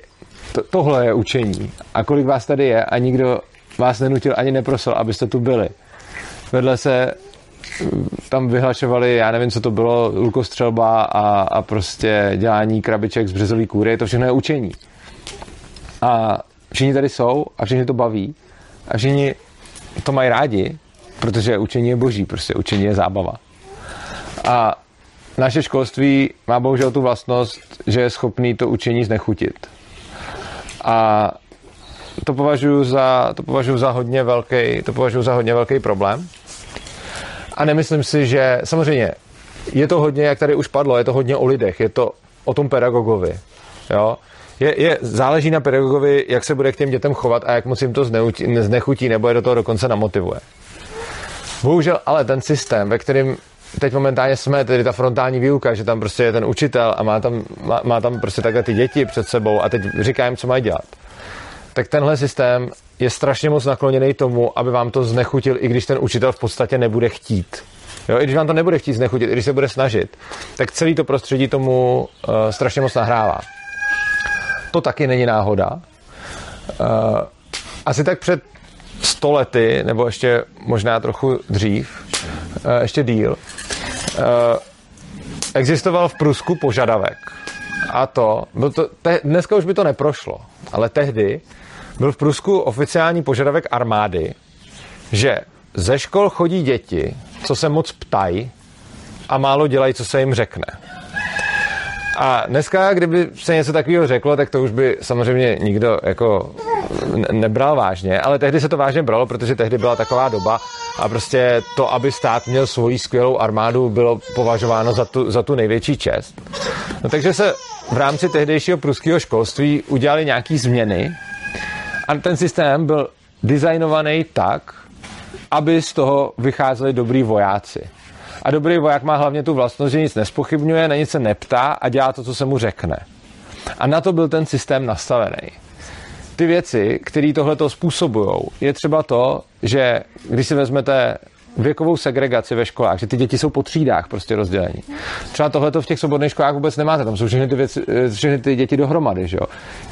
to, tohle je učení. A kolik vás tady je a nikdo vás nenutil ani neprosil, abyste tu byli. Vedle se mm, tam vyhlašovali, já nevím, co to bylo, lukostřelba a, a prostě dělání krabiček z březový kůry, to všechno je učení. A všichni tady jsou a všichni to baví a všichni to mají rádi, protože učení je boží, prostě učení je zábava. A naše školství má bohužel tu vlastnost, že je schopný to učení znechutit. A to považuji za, to považuji za hodně velký, to považuji za hodně velký problém. A nemyslím si, že samozřejmě je to hodně, jak tady už padlo, je to hodně o lidech, je to o tom pedagogovi. Jo? Je, je, záleží na pedagogovi, jak se bude k těm dětem chovat a jak moc jim to zneutí, znechutí nebo je do toho dokonce namotivuje. Bohužel ale ten systém, ve kterém teď momentálně jsme, tedy ta frontální výuka, že tam prostě je ten učitel a má tam, má, má tam prostě takhle ty děti před sebou a teď říká jim, co mají dělat. Tak tenhle systém je strašně moc nakloněný tomu, aby vám to znechutil, i když ten učitel v podstatě nebude chtít. Jo, i když vám to nebude chtít znechutit, i když se bude snažit, tak celý to prostředí tomu uh, strašně moc nahrává. To taky není náhoda. Uh, asi tak před stolety, nebo ještě možná trochu dřív, uh, ještě díl, uh, existoval v Prusku požadavek. A to, byl to te, dneska už by to neprošlo, ale tehdy byl v Prusku oficiální požadavek armády, že ze škol chodí děti, co se moc ptají a málo dělají, co se jim řekne. A dneska, kdyby se něco takového řeklo, tak to už by samozřejmě nikdo jako nebral vážně, ale tehdy se to vážně bralo, protože tehdy byla taková doba a prostě to, aby stát měl svoji skvělou armádu, bylo považováno za tu, za tu největší čest. No, takže se v rámci tehdejšího pruského školství udělali nějaké změny a ten systém byl designovaný tak, aby z toho vycházeli dobrý vojáci. A dobrý voják má hlavně tu vlastnost, že nic nespochybňuje, na nic se neptá a dělá to, co se mu řekne. A na to byl ten systém nastavený. Ty věci, které tohle způsobují, je třeba to, že když si vezmete věkovou segregaci ve školách, že ty děti jsou po třídách prostě rozdělení. Třeba tohle v těch svobodných školách vůbec nemáte, tam jsou všechny ty, věci, všechny ty děti dohromady, že jo.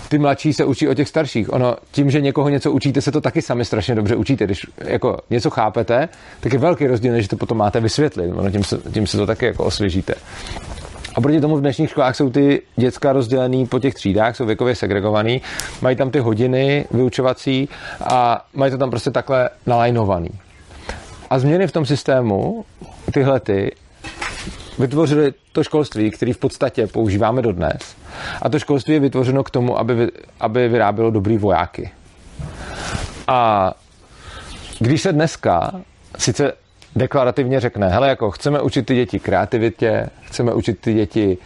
Ty mladší se učí o těch starších. Ono, tím, že někoho něco učíte, se to taky sami strašně dobře učíte. Když jako něco chápete, tak je velký rozdíl, že to potom máte vysvětlit. Ono, tím, se, tím se to taky jako osvěžíte. A proti tomu v dnešních školách jsou ty děcka rozdělený po těch třídách, jsou věkově segregovaný, mají tam ty hodiny vyučovací a mají to tam prostě takhle nalajnovaný. A změny v tom systému, tyhle ty, vytvořily to školství, který v podstatě používáme dodnes. A to školství je vytvořeno k tomu, aby, aby vyrábělo dobrý vojáky. A když se dneska sice deklarativně řekne, hele, jako chceme učit ty děti kreativitě, chceme učit ty děti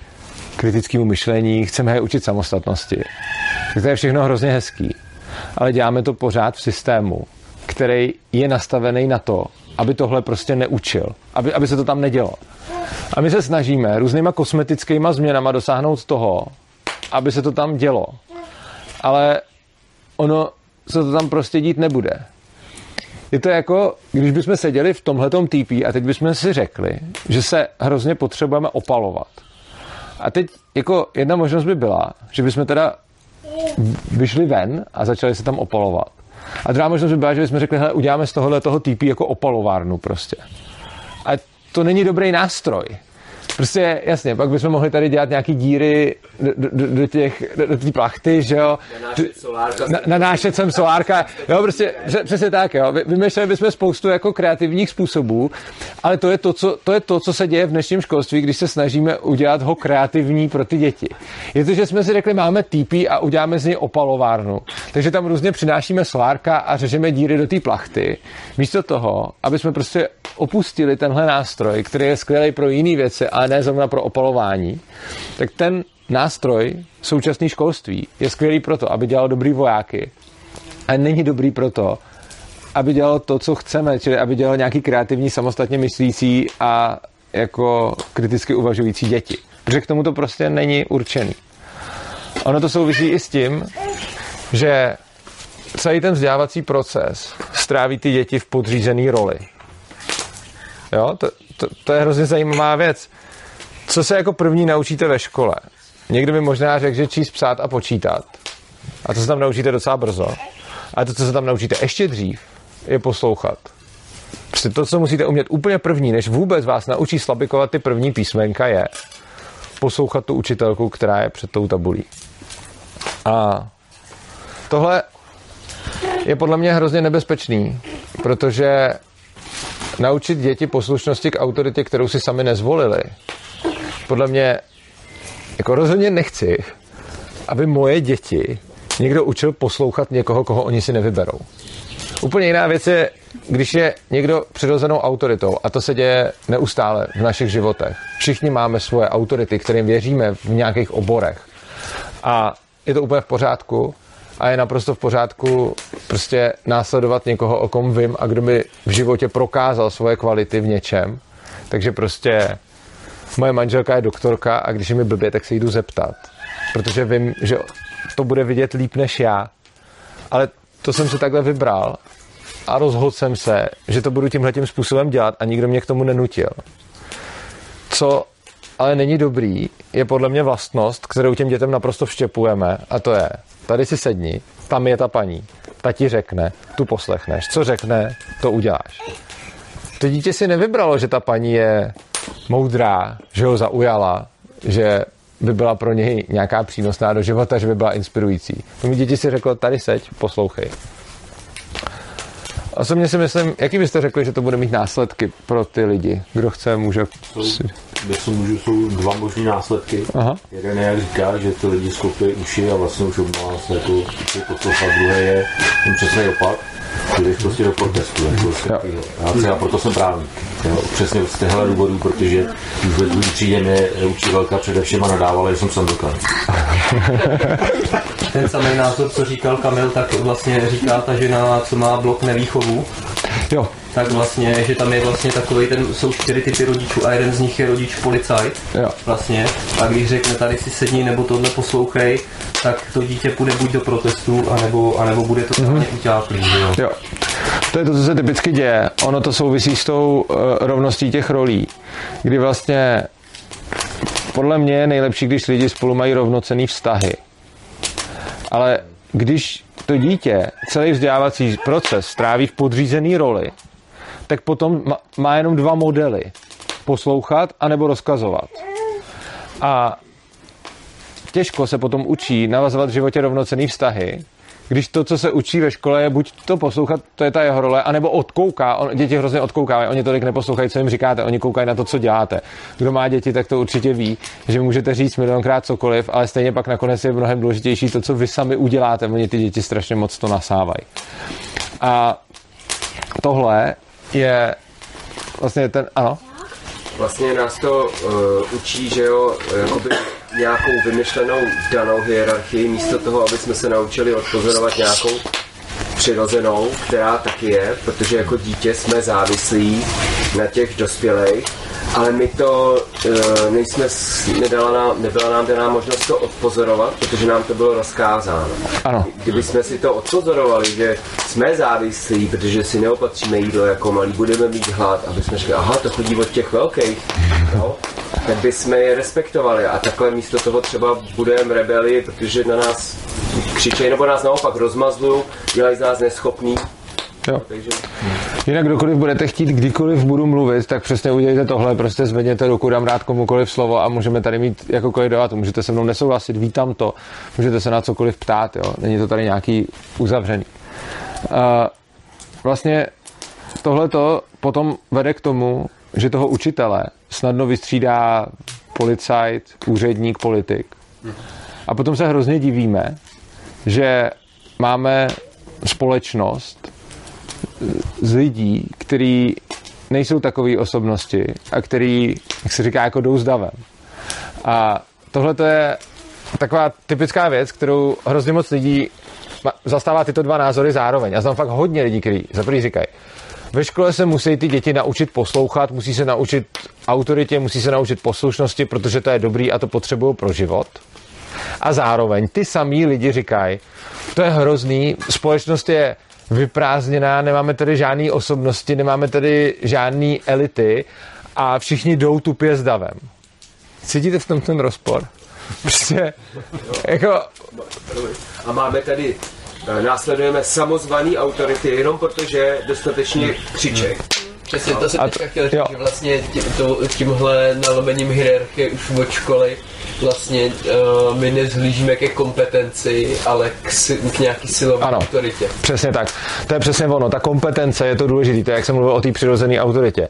kritickému myšlení, chceme je učit samostatnosti. Tak to je všechno hrozně hezký. Ale děláme to pořád v systému, který je nastavený na to, aby tohle prostě neučil, aby, aby se to tam nedělo. A my se snažíme různýma kosmetickýma změnama dosáhnout toho, aby se to tam dělo. Ale ono se to tam prostě dít nebude. Je to jako, když bychom seděli v tomhletom TP a teď bychom si řekli, že se hrozně potřebujeme opalovat. A teď jako jedna možnost by byla, že bychom teda vyšli ven a začali se tam opalovat. A druhá možnost by byla, že bychom řekli, hele, uděláme z tohohle toho TP jako opalovárnu prostě. A to není dobrý nástroj. Prostě jasně, pak bychom mohli tady dělat nějaký díry do, do, do těch, do, do té plachty, že jo. Na, nanášet sem solárka. Jo, prostě přesně tak, jo. Vy- Vymýšleli bychom spoustu jako kreativních způsobů, ale to je to, co, to je to, co se děje v dnešním školství, když se snažíme udělat ho kreativní pro ty děti. Je to, že jsme si řekli, máme TP a uděláme z něj opalovárnu. Takže tam různě přinášíme solárka a řežeme díry do té plachty. Místo toho, aby jsme prostě opustili tenhle nástroj, který je skvělý pro jiné věci, ale ne zrovna pro opalování, tak ten nástroj současný školství je skvělý proto, aby dělal dobrý vojáky. A není dobrý proto, aby dělal to, co chceme, čili aby dělal nějaký kreativní, samostatně myslící a jako kriticky uvažující děti. Protože k tomu to prostě není určený. Ono to souvisí i s tím, že celý ten vzdělávací proces stráví ty děti v podřízený roli. Jo, to, to, to je hrozně zajímavá věc. Co se jako první naučíte ve škole? Někdo by možná řekl, že číst, psát a počítat. A to se tam naučíte docela brzo. A to, co se tam naučíte ještě dřív, je poslouchat. Prostě to, co musíte umět úplně první, než vůbec vás naučí slabikovat ty první písmenka, je poslouchat tu učitelku, která je před tou tabulí. A tohle je podle mě hrozně nebezpečný, protože naučit děti poslušnosti k autoritě, kterou si sami nezvolili, podle mě jako rozhodně nechci, aby moje děti někdo učil poslouchat někoho, koho oni si nevyberou. Úplně jiná věc je, když je někdo přirozenou autoritou a to se děje neustále v našich životech. Všichni máme svoje autority, kterým věříme v nějakých oborech. A je to úplně v pořádku a je naprosto v pořádku prostě následovat někoho, o kom vím a kdo mi v životě prokázal svoje kvality v něčem. Takže prostě moje manželka je doktorka a když je mi blbě, tak se jdu zeptat. Protože vím, že to bude vidět líp než já. Ale to jsem si takhle vybral a rozhodl jsem se, že to budu tímhle způsobem dělat a nikdo mě k tomu nenutil. Co ale není dobrý, je podle mě vlastnost, kterou těm dětem naprosto vštěpujeme a to je, tady si sedni, tam je ta paní, ta ti řekne, tu poslechneš, co řekne, to uděláš. To dítě si nevybralo, že ta paní je moudrá, že ho zaujala, že by byla pro něj nějaká přínosná do života, že by byla inspirující. To mi děti si řeklo, tady seď, poslouchej. Osobně si myslím, jaký byste řekli, že to bude mít následky pro ty lidi? Kdo chce, může... Jestli můžu, jsou dva možný následky. Aha. Jeden je, jak říká, že ty lidi sklopí uši a vlastně už obmá se jako poslouchat. Druhé je ten přesný opak, že jdeš prostě do protestu. Jako, já, třeba proto jsem právník. Jo, přesně z těchto důvodů, protože už ve druhé třídě mě učitelka především a nadávala, že jsem samdokan. Ten samý názor, co říkal Kamil, tak vlastně říká ta žena, co má blok nevýchovu. Jo. Tak vlastně, že tam je vlastně takový ten, jsou čtyři typy rodičů a jeden z nich je rodič policajt. Jo. Vlastně. A když řekne tady si sedni nebo tohle poslouchej, tak to dítě půjde buď do protestu, anebo, anebo bude to mm-hmm. utáplý, že jo. Jo. To je to, co se typicky děje. Ono to souvisí s tou uh, rovností těch rolí, kdy vlastně podle mě je nejlepší, když lidi spolu mají rovnocený vztahy. Ale když to dítě celý vzdělávací proces stráví v podřízený roli, tak potom má, jenom dva modely. Poslouchat anebo rozkazovat. A těžko se potom učí navazovat v životě rovnocený vztahy, když to, co se učí ve škole, je buď to poslouchat, to je ta jeho role, anebo odkouká. On, děti hrozně odkoukávají, oni tolik neposlouchají, co jim říkáte, oni koukají na to, co děláte. Kdo má děti, tak to určitě ví, že můžete říct milionkrát cokoliv, ale stejně pak nakonec je mnohem důležitější to, co vy sami uděláte. Oni ty děti strašně moc to nasávají. A tohle je vlastně ten, ano, Vlastně nás to uh, učí, že jo, jakoby nějakou vymyšlenou danou hierarchii, místo toho, aby jsme se naučili odpozorovat nějakou přirozenou, která taky je, protože jako dítě jsme závislí na těch dospělých ale my to uh, nejsme, nedala nám, nebyla nám daná možnost to odpozorovat, protože nám to bylo rozkázáno. Ano. Kdyby jsme si to odpozorovali, že jsme závislí, protože si neopatříme jídlo jako malí, budeme mít hlad, aby jsme řekli, aha, to chodí od těch velkých, no, tak bychom je respektovali a takhle místo toho třeba budeme rebeli, protože na nás křičejí, nebo nás naopak rozmazlují, dělají z nás neschopný. Jo. Takže Jinak kdokoliv budete chtít, kdykoliv budu mluvit, tak přesně udělejte tohle, prostě zvedněte ruku, dám rád komukoliv slovo a můžeme tady mít jakoukoliv debatu. Můžete se mnou nesouhlasit, vítám to, můžete se na cokoliv ptát, jo. Není to tady nějaký uzavřený. Uh, vlastně tohleto potom vede k tomu, že toho učitele snadno vystřídá policajt, úředník, politik. A potom se hrozně divíme, že máme společnost z lidí, který nejsou takové osobnosti a který, jak se říká, jako jdou s davem. A tohle to je taková typická věc, kterou hrozně moc lidí zastává tyto dva názory zároveň. Já znám fakt hodně lidí, kteří za prvý říkají, ve škole se musí ty děti naučit poslouchat, musí se naučit autoritě, musí se naučit poslušnosti, protože to je dobrý a to potřebují pro život. A zároveň ty samý lidi říkají, to je hrozný, společnost je vyprázdněná, nemáme tady žádné osobnosti, nemáme tady žádné elity a všichni jdou tupě s davem. Cítíte v tom ten rozpor? Prostě, jako, A máme tady, eh, následujeme samozvaný autority jenom protože dostatečně křičej. Přesně to jsem A teďka chtěl říct, jo. že vlastně tím, to, tímhle nalomením hierarchie už od školy vlastně uh, my nezhlížíme ke kompetenci, ale k, si, k nějaký silové Ano. autoritě. Přesně tak. To je přesně ono. Ta kompetence je to důležité. Jak jsem mluvil o té přirozené autoritě.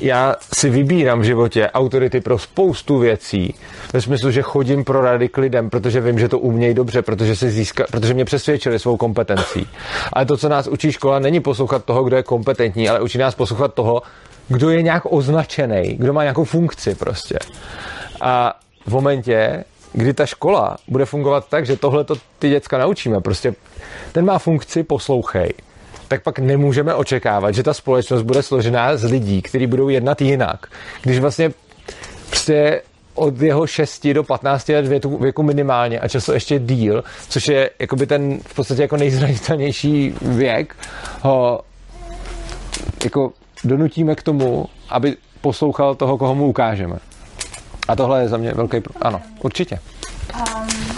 Já si vybírám v životě autority pro spoustu věcí, ve smyslu, že chodím pro rady k lidem, protože vím, že to umějí dobře, protože, si získa, protože mě přesvědčili svou kompetencí. Ale to, co nás učí škola, není poslouchat toho, kdo je kompetentní, ale učí nás poslouchat toho, kdo je nějak označený, kdo má nějakou funkci prostě. A v momentě, kdy ta škola bude fungovat tak, že tohle to ty děcka naučíme, prostě ten má funkci, poslouchej, tak pak nemůžeme očekávat, že ta společnost bude složená z lidí, kteří budou jednat jinak. Když vlastně prostě od jeho 6 do 15 let věku, věku minimálně a často ještě díl, což je jakoby ten v podstatě jako nejzranitelnější věk, ho jako donutíme k tomu, aby poslouchal toho, koho mu ukážeme. A tohle je za mě velký... Ano, určitě. Um,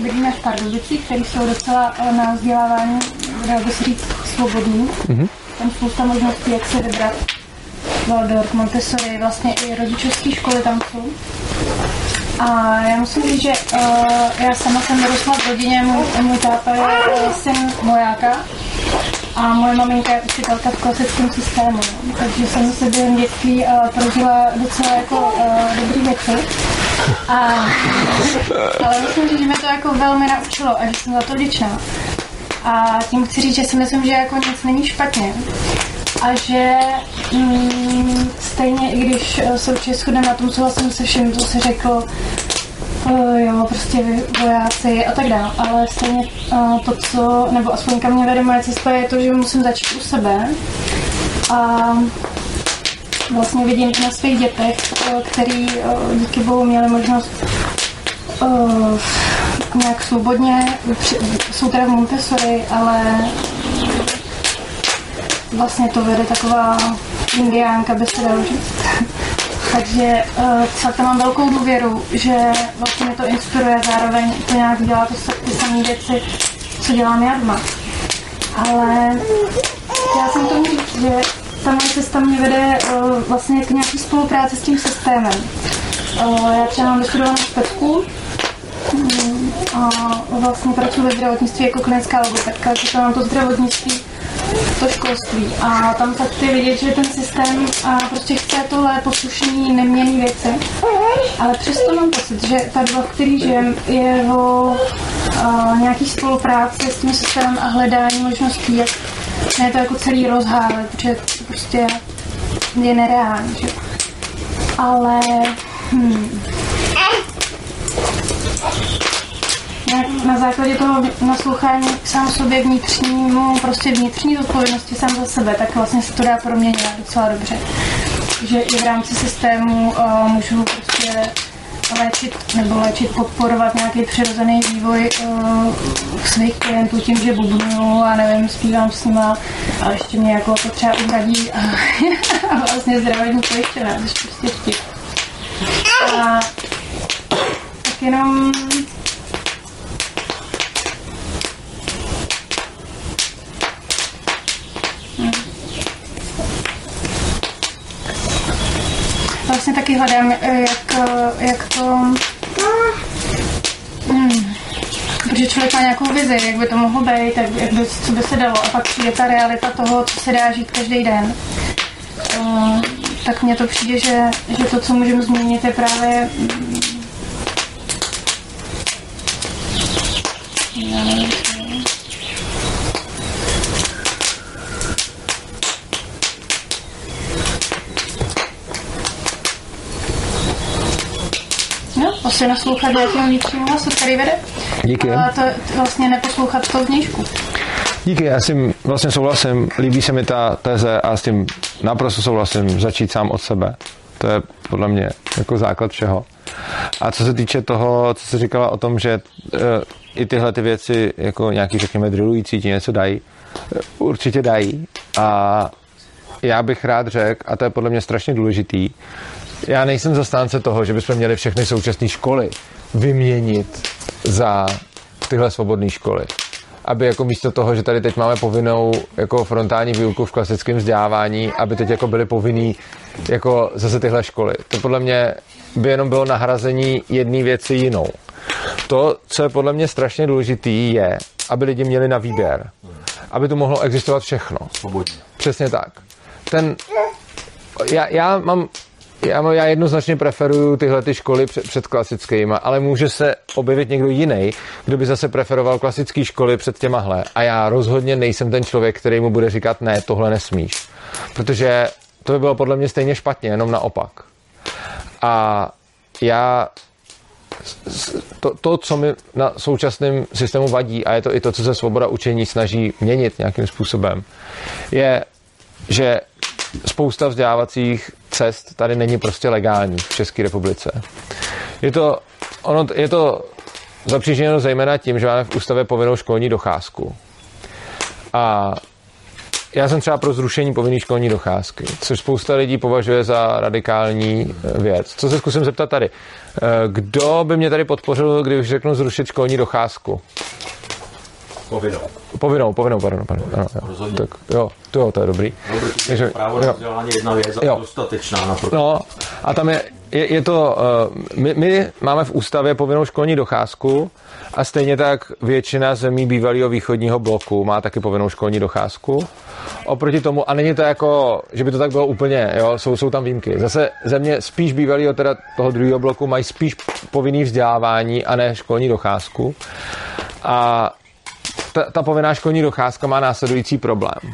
vidíme v Pardubicích, které jsou docela eh, na vzdělávání, dalo by se říct, svobodný. Mhm. Tam spousta možností, jak se vybrat. Waldorf, Montessori, vlastně i rodičovské školy tam jsou. A já musím říct, že uh, já sama jsem vyrostla v rodině, můj, můj táta je uh, syn vojáka a moje maminka je učitelka v klasickém systému, takže jsem se během dětství uh, prožila docela jako uh, dobrý věci. A, ale musím říct, že mě to jako velmi naučilo a že jsem za to vděčná. A tím chci říct, že si myslím, že jako nic není špatně. A že mm, stejně, i když eh, se určitě shodneme na tom, souhlasím se vším, co se řekl, uh, jo, prostě vojáci a tak dále, ale stejně uh, to, co, nebo aspoň kam mě vede moje cesta, je to, že musím začít u sebe. A vlastně vidím na svých dětech, eh, který eh, díky bohu měli možnost eh, nějak svobodně, při- jsou teda v Montessori, ale vlastně to vede taková indiánka, by se dalo říct. Takže uh, celkem mám velkou důvěru, že vlastně mě to inspiruje, zároveň to nějak dělá to ty samé věci, co dělám já doma. Ale já jsem to říct, že ta moje cesta mě vede uh, vlastně k nějaký spolupráci s tím systémem. Uh, já třeba mám vystudovanou špetku, a vlastně pracuji ve zdravotnictví jako klinická logopedka, to mám to zdravotnictví, to školství. A tam fakt je vidět, že ten systém a prostě chce tohle poslušný, neměný věci. Ale přesto mám pocit, že ta doba, v který žijem, je o nějaký spolupráci s tím systémem a hledání možností, jak ne to jako celý rozhálet, protože to prostě je nereální. Že? Ale hmm, na základě toho naslouchání sám sobě vnitřnímu, prostě vnitřní zodpovědnosti sám za sebe, tak vlastně se to dá proměnit docela dobře. Že i v rámci systému uh, můžu prostě léčit nebo léčit, podporovat nějaký přirozený vývoj uh, svých klientů tím, že bubnuju a nevím, zpívám s nima a ještě mě jako to třeba uhradí a, a vlastně zdravotní pojištěná, což prostě vtip. A tak jenom Hm. Vlastně taky hledám, eh, jak, eh, jak to... Hmm. Protože člověk má nějakou vizi, jak by to mohlo být, jak, jak by, co by se dalo. A pak přijde ta realita toho, co se dá žít každý den. Uh, tak mně to přijde, že, že to, co můžeme změnit, je právě já nevím, prostě naslouchat nějakému vnitřnímu hlasu, který vede. Díky. A to, to vlastně neposlouchat to vnějšku. Díky, já s tím vlastně souhlasím, líbí se mi ta teze a s tím naprosto souhlasím, začít sám od sebe. To je podle mě jako základ všeho. A co se týče toho, co jsi říkala o tom, že uh, i tyhle ty věci, jako nějaký, řekněme, drillující ti něco dají, eh, určitě dají. A já bych rád řekl, a to je podle mě strašně důležitý, já nejsem zastánce toho, že bychom měli všechny současné školy vyměnit za tyhle svobodné školy. Aby jako místo toho, že tady teď máme povinnou jako frontální výuku v klasickém vzdělávání, aby teď jako byly povinný jako zase tyhle školy. To podle mě by jenom bylo nahrazení jedné věci jinou. To, co je podle mě strašně důležitý, je, aby lidi měli na výběr. Aby tu mohlo existovat všechno. Svobodně. Přesně tak. Ten, já, já mám já, já jednoznačně preferuju tyhle ty školy před, před klasickými, ale může se objevit někdo jiný, kdo by zase preferoval klasické školy před těmahle. A já rozhodně nejsem ten člověk, který mu bude říkat, ne, tohle nesmíš. Protože to by bylo podle mě stejně špatně, jenom naopak. A já to, to, co mi na současném systému vadí, a je to i to, co se svoboda učení snaží měnit nějakým způsobem, je, že spousta vzdělávacích cest tady není prostě legální v České republice. Je to, ono, je to zapříčiněno zejména tím, že máme v ústavě povinnou školní docházku. A já jsem třeba pro zrušení povinné školní docházky, což spousta lidí považuje za radikální eh, věc. Co se zkusím zeptat tady? Eh, Kdo by mě tady podpořil, když řeknu zrušit školní docházku? Povinnou. Povinnou, povinnou, pardon, pardon. Ano, jo. Tak jo, to, jo, to je dobrý. Takže, právo na vzdělání je jedna věc a Jo. dostatečná na pro... No, a tam je, je, je to, uh, my, my máme v ústavě povinnou školní docházku a stejně tak většina zemí bývalého východního bloku má taky povinnou školní docházku. Oproti tomu, a není to jako, že by to tak bylo úplně, jo, jsou, jsou tam výjimky. Zase země spíš bývalého, teda toho druhého bloku, mají spíš povinný vzdělávání a ne školní docházku. A ta, ta povinná školní docházka má následující problém. Uh,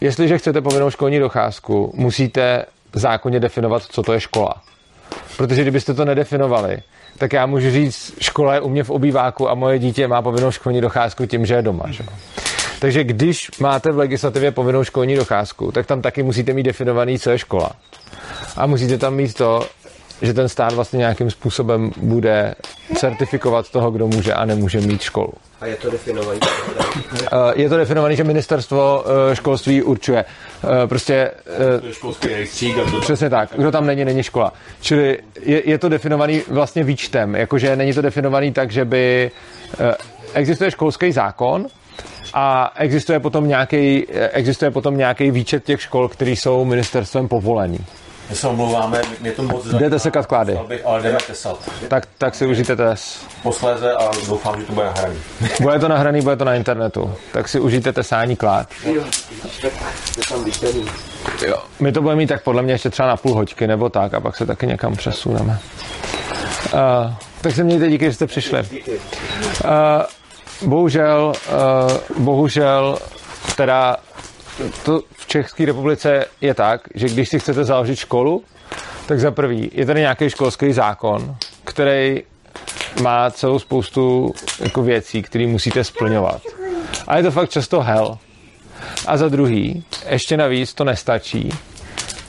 jestliže chcete povinnou školní docházku, musíte zákonně definovat, co to je škola. Protože kdybyste to nedefinovali, tak já můžu říct, škola je u mě v obýváku a moje dítě má povinnou školní docházku tím, že je doma. Že? Takže když máte v legislativě povinnou školní docházku, tak tam taky musíte mít definovaný, co je škola. A musíte tam mít to, že ten stát vlastně nějakým způsobem bude certifikovat toho, kdo může a nemůže mít školu. A je to definovaný? Eh, Je to definované, že ministerstvo eh, školství určuje. Eh, Prostě Školský rejstřík Přesně tak. Kdo tam není, není škola. Čili je, je to definovaný vlastně výčtem. Jakože není to definovaný tak, že by existuje školský zákon a existuje potom nějaký, existuje potom nějaký výčet těch škol, které jsou ministerstvem povolený. My se omlouváme, mě to moc Jdete sekat klády. Bych, ale jdeme tesat. Tak, tak si užijte tes. Posléze a doufám, že to bude nahraný. Bude to nahraný, bude to na internetu. Tak si užijte tesání klád. Jo, tak to tam vyšlený. Jo. My to budeme mít tak podle mě ještě třeba na půl hoďky nebo tak a pak se taky někam přesuneme. Uh, tak se mějte díky, že jste přišli. Uh, bohužel, uh, bohužel, teda to v České republice je tak, že když si chcete založit školu, tak za prvý je tady nějaký školský zákon, který má celou spoustu jako věcí, které musíte splňovat. A je to fakt často hell. A za druhý, ještě navíc to nestačí.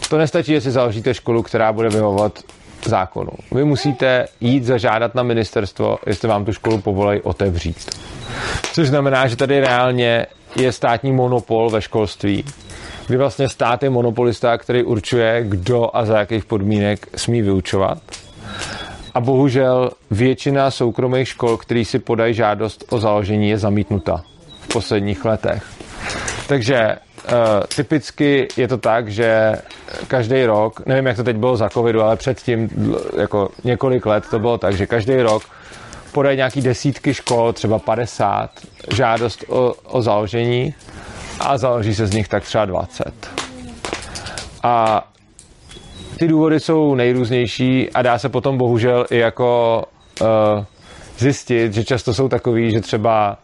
To nestačí, že si založíte školu, která bude vyhovovat zákonu. Vy musíte jít zažádat na ministerstvo, jestli vám tu školu povolej otevřít. Což znamená, že tady reálně je státní monopol ve školství, kdy vlastně stát je monopolista, který určuje, kdo a za jakých podmínek smí vyučovat. A bohužel většina soukromých škol, který si podají žádost o založení, je zamítnuta v posledních letech. Takže uh, typicky je to tak, že každý rok, nevím, jak to teď bylo za covidu, ale předtím jako několik let to bylo tak, že každý rok podají nějaký desítky škol, třeba 50, žádost o, o založení a založí se z nich tak třeba 20. A ty důvody jsou nejrůznější a dá se potom bohužel i jako uh, zjistit, že často jsou takový, že třeba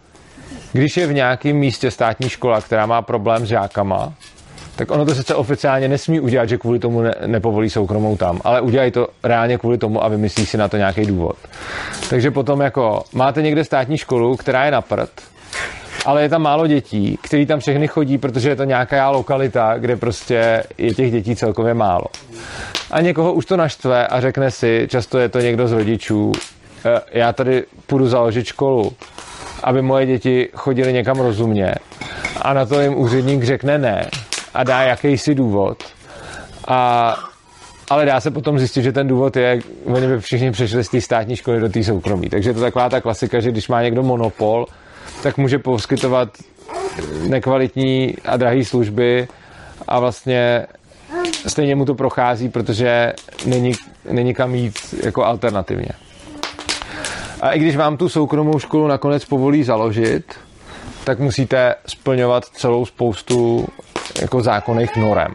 když je v nějakém místě státní škola, která má problém s žákama, tak ono to sice oficiálně nesmí udělat, že kvůli tomu ne, nepovolí soukromou tam, ale udělají to reálně kvůli tomu a vymyslí si na to nějaký důvod. Takže potom jako máte někde státní školu, která je na prd, ale je tam málo dětí, který tam všechny chodí, protože je to nějaká lokalita, kde prostě je těch dětí celkově málo. A někoho už to naštve a řekne si, často je to někdo z rodičů, "E, já tady půjdu založit školu, aby moje děti chodily někam rozumně. A na to jim úředník řekne ne a dá jakýsi důvod. A, ale dá se potom zjistit, že ten důvod je, oni by všichni přešli z té státní školy do té soukromí. Takže je to taková ta klasika, že když má někdo monopol, tak může poskytovat nekvalitní a drahé služby a vlastně stejně mu to prochází, protože není, není kam jít jako alternativně. A i když vám tu soukromou školu nakonec povolí založit, tak musíte splňovat celou spoustu jako zákonných norem.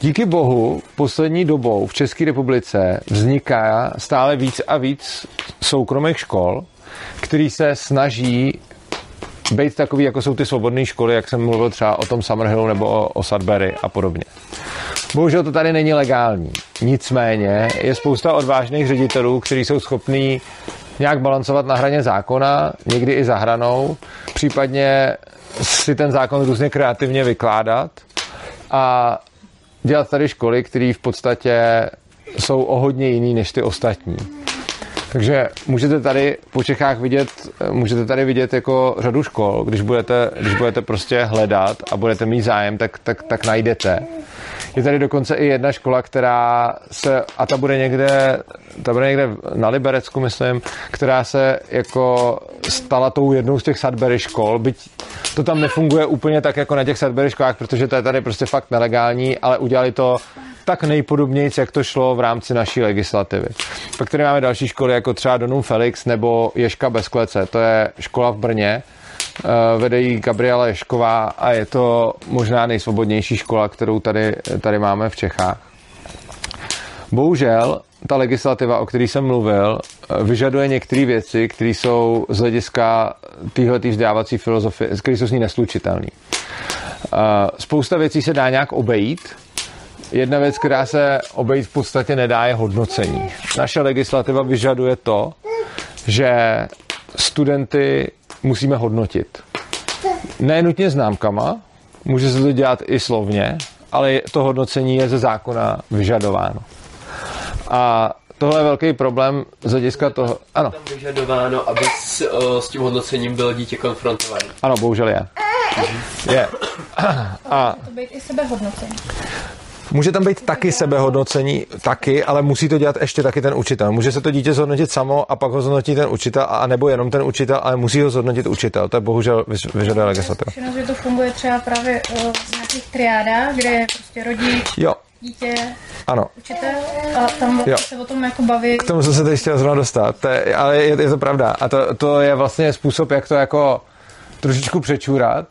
Díky bohu poslední dobou v České republice vzniká stále víc a víc soukromých škol, který se snaží být takový, jako jsou ty svobodné školy, jak jsem mluvil třeba o tom Summerhillu nebo o, o Sudbury a podobně. Bohužel to tady není legální. Nicméně je spousta odvážných ředitelů, kteří jsou schopní nějak balancovat na hraně zákona, někdy i za hranou, případně si ten zákon různě kreativně vykládat a dělat tady školy, které v podstatě jsou o hodně jiný než ty ostatní. Takže můžete tady po Čechách vidět, můžete tady vidět jako řadu škol, když budete, když budete prostě hledat a budete mít zájem, tak, tak, tak najdete. Je tady dokonce i jedna škola, která se, a ta bude někde, ta bude někde na Liberecku, myslím, která se jako stala tou jednou z těch Sudbury škol, byť to tam nefunguje úplně tak jako na těch Sudbury školách, protože to je tady prostě fakt nelegální, ale udělali to tak nejpodobněji, jak to šlo v rámci naší legislativy. Pak tady máme další školy, jako třeba Donum Felix nebo Ješka bez klece. To je škola v Brně, vede jí Gabriela Ješková a je to možná nejsvobodnější škola, kterou tady, tady máme v Čechách. Bohužel ta legislativa, o které jsem mluvil, vyžaduje některé věci, které jsou z hlediska téhle vzdělávací filozofie, které jsou s ní neslučitelné. Spousta věcí se dá nějak obejít, Jedna věc, která se obejít v podstatě nedá, je hodnocení. Naše legislativa vyžaduje to, že studenty musíme hodnotit. Ne nutně známkama, může se to dělat i slovně, ale to hodnocení je ze zákona vyžadováno. A tohle je velký problém z hlediska toho... Ano. Tam vyžadováno, aby s, o, s tím hodnocením bylo dítě konfrontované. Ano, bohužel je. Je. A To být i sebehodnocení. Může tam být taky sebehodnocení, taky, ale musí to dělat ještě taky ten učitel. Může se to dítě zhodnotit samo a pak ho zhodnotí ten učitel, a nebo jenom ten učitel, ale musí ho zhodnotit učitel. To je bohužel vyž- vyžaduje legislativa. Zkušenost, že to funguje třeba právě o, v nějakých triádách, kde je prostě rodič, Jo, dítě, ano. učitel a tam Jo. se o tom jako baví. K tomu jsem se tady chtěl zrovna dostat, to je, ale je, je to pravda. A to, to je vlastně způsob, jak to jako trošičku přečůrat.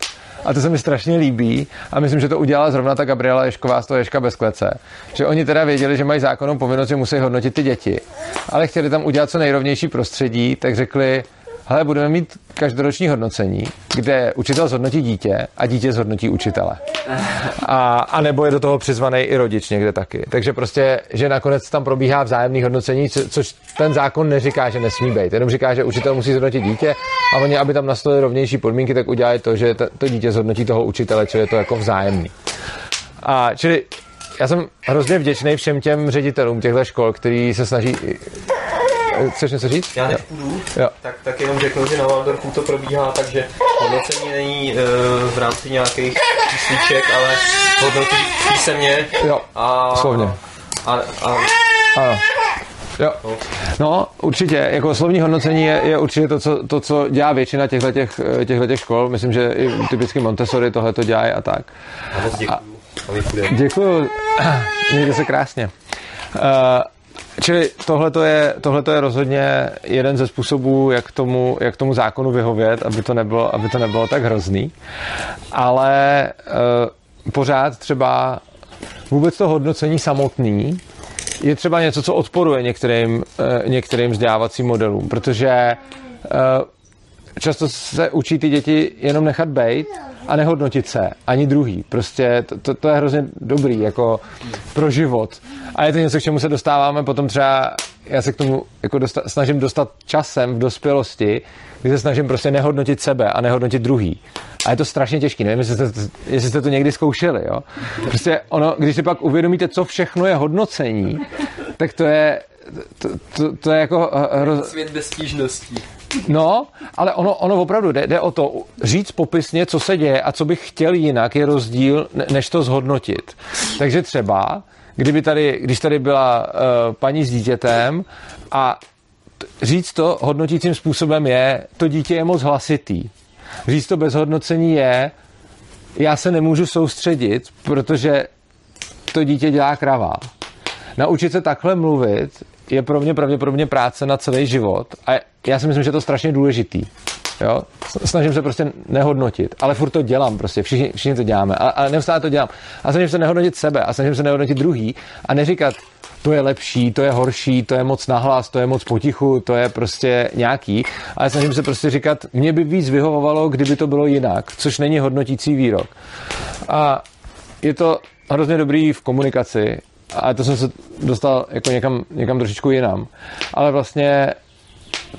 A to se mi strašně líbí a myslím, že to udělala zrovna ta Gabriela Ješková z toho Ješka bez klece. Že oni teda věděli, že mají zákonnou povinnost, že musí hodnotit ty děti, ale chtěli tam udělat co nejrovnější prostředí, tak řekli, hele, budeme mít každoroční hodnocení, kde učitel zhodnotí dítě a dítě zhodnotí učitele. A, a nebo je do toho přizvaný i rodič někde taky. Takže prostě, že nakonec tam probíhá vzájemný hodnocení, co, což ten zákon neříká, že nesmí být. Jenom říká, že učitel musí zhodnotit dítě a oni, aby tam nastavili rovnější podmínky, tak udělají to, že to, dítě zhodnotí toho učitele, čili je to jako vzájemný. A čili já jsem hrozně vděčný všem těm ředitelům těchto škol, který se snaží... Chceš něco říct? Já než Jo. půjdu, Jo. tak, tak jenom řeknu, že na Waldorfu to probíhá, takže hodnocení není e, v rámci nějakých čísliček, ale hodnotí písemně. Jo, a, slovně. A, a, Ano. Jo. No, určitě, jako slovní hodnocení je, je určitě to co, to, co dělá většina těchto těch, těch škol. Myslím, že i typicky Montessori tohle to dělají a tak. a moc děkuju. A. Děkuju, mějte se krásně. Uh, čili tohle je, je rozhodně jeden ze způsobů, jak tomu, jak tomu zákonu vyhovět, aby to nebylo, aby to nebylo tak hrozný. Ale uh, pořád třeba vůbec to hodnocení samotný je třeba něco, co odporuje některým, uh, některým vzdělávacím modelům, protože uh, často se učí ty děti jenom nechat bejt a nehodnotit se, ani druhý. Prostě to, to, to je hrozně dobrý, jako pro život. A je to něco, k čemu se dostáváme potom třeba, já se k tomu jako dosta, snažím dostat časem v dospělosti, kdy se snažím prostě nehodnotit sebe a nehodnotit druhý. A je to strašně těžké. Nevím, jestli jste, jestli jste to někdy zkoušeli. Jo? Prostě ono, když si pak uvědomíte, co všechno je hodnocení, tak to je, to, to, to je jako hroz, Svět bez stížností. No, ale ono, ono opravdu jde, jde o to říct popisně, co se děje a co bych chtěl jinak, je rozdíl, ne- než to zhodnotit. Takže třeba, kdyby tady, když tady byla uh, paní s dítětem a říct to hodnotícím způsobem je, to dítě je moc hlasitý. Říct to bez hodnocení je, já se nemůžu soustředit, protože to dítě dělá kravá. Naučit se takhle mluvit je pro mě pravděpodobně práce na celý život a já si myslím, že je to strašně důležitý. Jo? Snažím se prostě nehodnotit, ale furt to dělám prostě, všichni, všichni to děláme, ale, ale neustále to dělám. A snažím se nehodnotit sebe a snažím se nehodnotit druhý a neříkat, to je lepší, to je horší, to je moc nahlas, to je moc potichu, to je prostě nějaký. Ale snažím se prostě říkat, mě by víc vyhovovalo, kdyby to bylo jinak, což není hodnotící výrok. A je to hrozně dobrý v komunikaci, a to jsem se dostal jako někam, někam trošičku jinam. Ale vlastně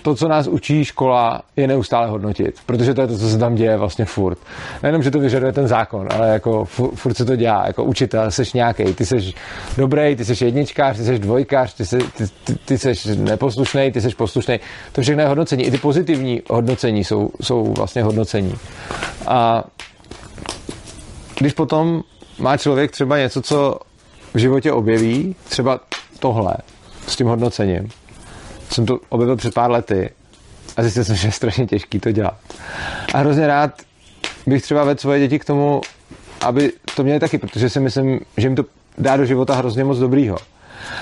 to, co nás učí škola, je neustále hodnotit, protože to je to, co se tam děje vlastně furt. Nejenom, že to vyžaduje ten zákon, ale jako furt, furt se to dělá, jako učitel, jsi nějaký, ty jsi dobrý, ty jsi jedničkář, ty jsi dvojkář, ty jsi, ty, ty, ty jsi neposlušný, ty jsi poslušný. To všechno je hodnocení. I ty pozitivní hodnocení jsou, jsou vlastně hodnocení. A když potom má člověk třeba něco, co v životě objeví, třeba tohle s tím hodnocením. Jsem to objevil před pár lety a zjistil jsem, že je strašně těžký to dělat. A hrozně rád bych třeba vedl svoje děti k tomu, aby to měli taky, protože si myslím, že jim to dá do života hrozně moc dobrýho.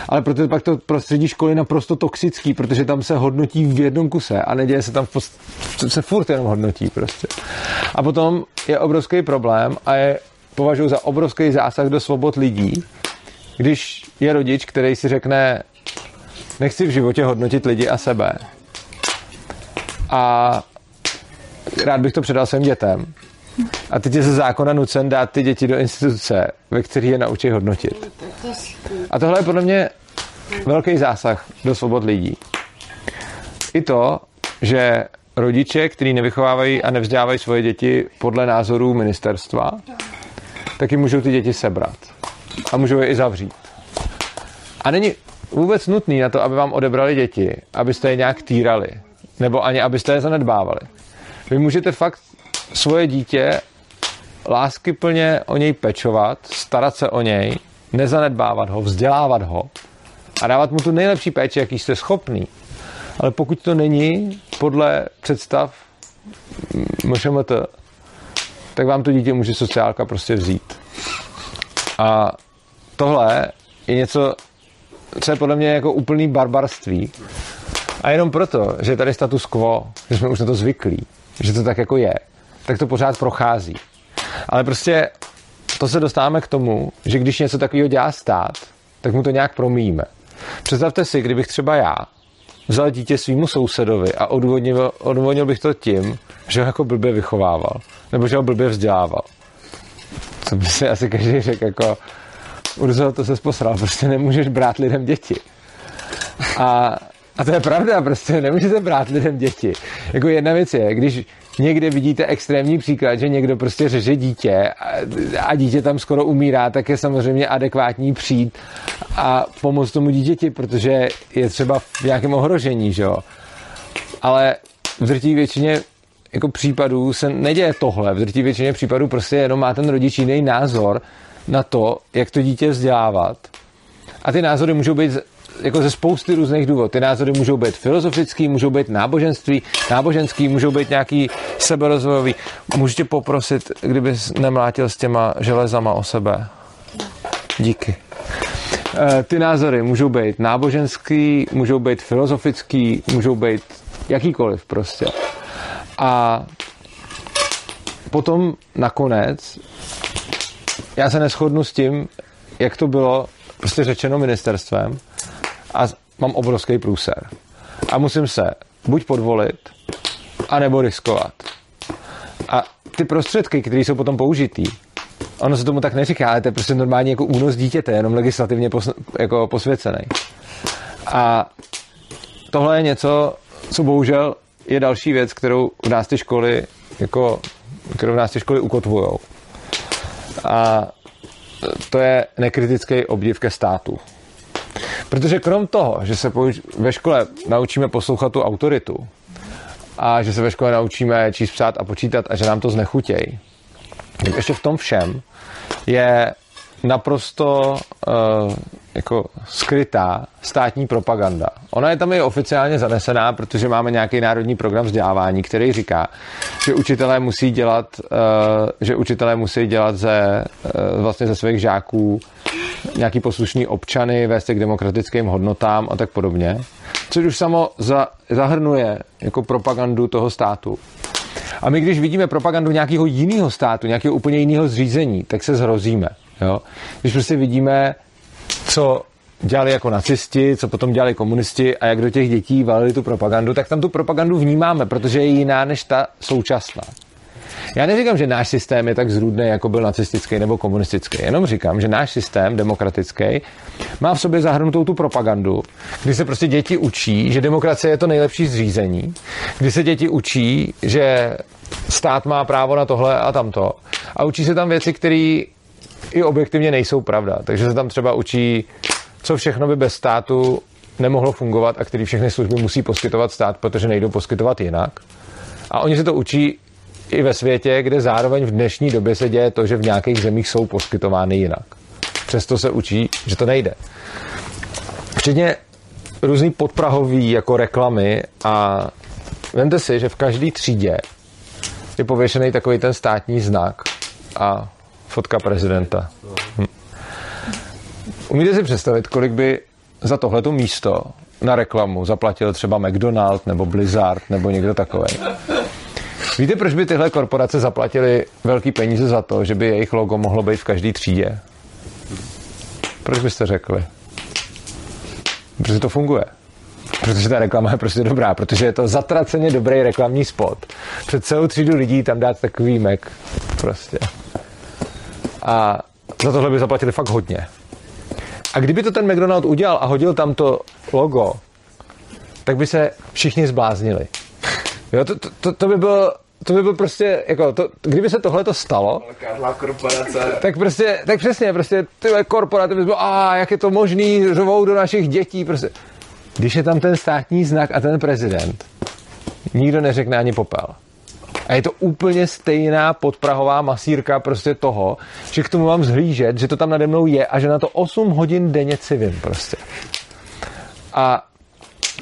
Ale proto pak to prostředí školy je naprosto toxický, protože tam se hodnotí v jednom kuse a neděje se tam v post... se furt jenom hodnotí prostě. A potom je obrovský problém a je považuji za obrovský zásah do svobod lidí, když je rodič, který si řekne, nechci v životě hodnotit lidi a sebe. A rád bych to předal svým dětem. A teď je ze zákona nucen dát ty děti do instituce, ve které je naučí hodnotit. A tohle je podle mě velký zásah do svobod lidí. I to, že rodiče, kteří nevychovávají a nevzdělávají svoje děti podle názorů ministerstva, taky můžou ty děti sebrat. A můžou je i zavřít. A není vůbec nutný na to, aby vám odebrali děti, abyste je nějak týrali, nebo ani abyste je zanedbávali. Vy můžete fakt svoje dítě láskyplně o něj pečovat, starat se o něj, nezanedbávat ho, vzdělávat ho a dávat mu tu nejlepší péči, jaký jste schopný. Ale pokud to není podle představ MŠMT, tak vám to dítě může sociálka prostě vzít. A tohle je něco, co je podle mě jako úplný barbarství. A jenom proto, že tady status quo, že jsme už na to zvyklí, že to tak jako je, tak to pořád prochází. Ale prostě to se dostáváme k tomu, že když něco takového dělá stát, tak mu to nějak promíjíme. Představte si, kdybych třeba já vzal dítě svýmu sousedovi a odvodnil, odvodnil bych to tím, že ho jako blbě vychovával, nebo že ho blbě vzdělával. To by si asi každý řekl jako, Urzo, to se posral, prostě nemůžeš brát lidem děti. A, a to je pravda, prostě nemůžete brát lidem děti. Jako jedna věc je, když někde vidíte extrémní příklad, že někdo prostě řeže dítě a, a dítě tam skoro umírá, tak je samozřejmě adekvátní přijít a pomoct tomu dítěti, protože je třeba v nějakém ohrožení, že jo. Ale v drtí většině jako případů se neděje tohle. V drtí většině případů prostě jenom má ten rodič jiný názor na to, jak to dítě vzdělávat. A ty názory můžou být jako ze spousty různých důvodů. Ty názory můžou být filozofický, můžou být náboženství, náboženský, můžou být nějaký seberozvojový. Můžete poprosit, kdyby nemlátil s těma železama o sebe. Díky. E, ty názory můžou být náboženský, můžou být filozofický, můžou být jakýkoliv prostě. A potom nakonec já se neschodnu s tím, jak to bylo prostě řečeno ministerstvem a mám obrovský průser. A musím se buď podvolit, anebo riskovat. A ty prostředky, které jsou potom použitý, ono se tomu tak neříká, ale to je prostě normálně jako únos dítěte, jenom legislativně pos, jako posvěcený. A tohle je něco, co bohužel je další věc, kterou v nás ty školy jako, kterou v nás ty školy ukotvujou. A to je nekritický obdiv ke státu. Protože krom toho, že se ve škole naučíme poslouchat tu autoritu a že se ve škole naučíme číst, psát a počítat a že nám to znechutějí, ještě v tom všem je naprosto uh, jako skrytá státní propaganda. Ona je tam i oficiálně zanesená, protože máme nějaký národní program vzdělávání, který říká, že učitelé musí dělat, uh, že učitelé musí dělat ze, uh, vlastně ze svých žáků nějaký poslušní občany, vést k demokratickým hodnotám a tak podobně. Což už samo za, zahrnuje jako propagandu toho státu. A my, když vidíme propagandu nějakého jiného státu, nějakého úplně jiného zřízení, tak se zhrozíme. Jo? Když prostě vidíme, co dělali jako nacisti, co potom dělali komunisti a jak do těch dětí valili tu propagandu, tak tam tu propagandu vnímáme, protože je jiná než ta současná. Já neříkám, že náš systém je tak zrůdný, jako byl nacistický nebo komunistický. Jenom říkám, že náš systém demokratický má v sobě zahrnutou tu propagandu, kdy se prostě děti učí, že demokracie je to nejlepší zřízení, kdy se děti učí, že stát má právo na tohle a tamto. A učí se tam věci, které i objektivně nejsou pravda. Takže se tam třeba učí, co všechno by bez státu nemohlo fungovat a který všechny služby musí poskytovat stát, protože nejdou poskytovat jinak. A oni se to učí i ve světě, kde zároveň v dnešní době se děje to, že v nějakých zemích jsou poskytovány jinak. Přesto se učí, že to nejde. Včetně různý podprahový jako reklamy a vemte si, že v každé třídě je pověšený takový ten státní znak a fotka prezidenta. Hm. Umíte si představit, kolik by za tohleto místo na reklamu zaplatil třeba McDonald nebo Blizzard nebo někdo takový? Víte, proč by tyhle korporace zaplatily velký peníze za to, že by jejich logo mohlo být v každé třídě? Proč byste řekli? Protože to funguje. Protože ta reklama je prostě dobrá, protože je to zatraceně dobrý reklamní spot. Před celou třídu lidí tam dát takový Mac. Prostě. A za tohle by zaplatili fakt hodně. A kdyby to ten McDonald udělal a hodil tam to logo, tak by se všichni zbláznili. Jo, to, to, to, to by bylo to by byl prostě, jako, to, kdyby se tohle to stalo, korporace. tak prostě, tak přesně, prostě tyhle korporace by bylo, a jak je to možný, řovou do našich dětí, prostě. Když je tam ten státní znak a ten prezident, nikdo neřekne ani popel. A je to úplně stejná podprahová masírka prostě toho, že k tomu mám zhlížet, že to tam nade mnou je a že na to 8 hodin denně civím prostě. A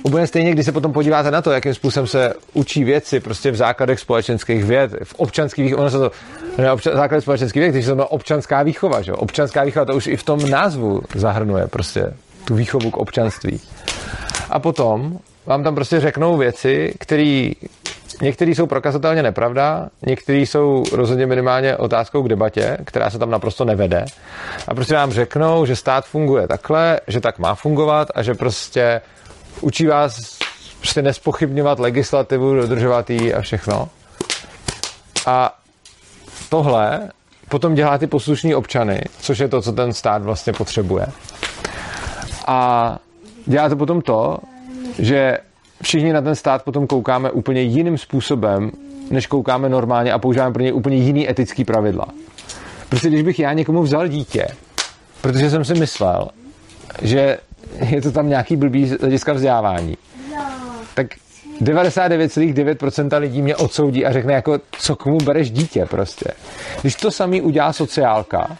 Úplně stejně, když se potom podíváte na to, jakým způsobem se učí věci prostě v základech společenských věd, v občanských, ono se to ne občan, základ společenských věd, když se to občanská výchova, že? Občanská výchova to už i v tom názvu zahrnuje prostě tu výchovu k občanství. A potom vám tam prostě řeknou věci, které Některý jsou prokazatelně nepravda, některý jsou rozhodně minimálně otázkou k debatě, která se tam naprosto nevede. A prostě vám řeknou, že stát funguje takhle, že tak má fungovat a že prostě učí vás prostě nespochybňovat legislativu, dodržovat ji a všechno. A tohle potom dělá ty poslušní občany, což je to, co ten stát vlastně potřebuje. A dělá to potom to, že všichni na ten stát potom koukáme úplně jiným způsobem, než koukáme normálně a používáme pro něj úplně jiný etický pravidla. Prostě když bych já někomu vzal dítě, protože jsem si myslel, že je to tam nějaký blbý hlediska vzdělávání, tak 99,9% lidí mě odsoudí a řekne jako, co komu bereš dítě prostě. Když to samý udělá sociálka,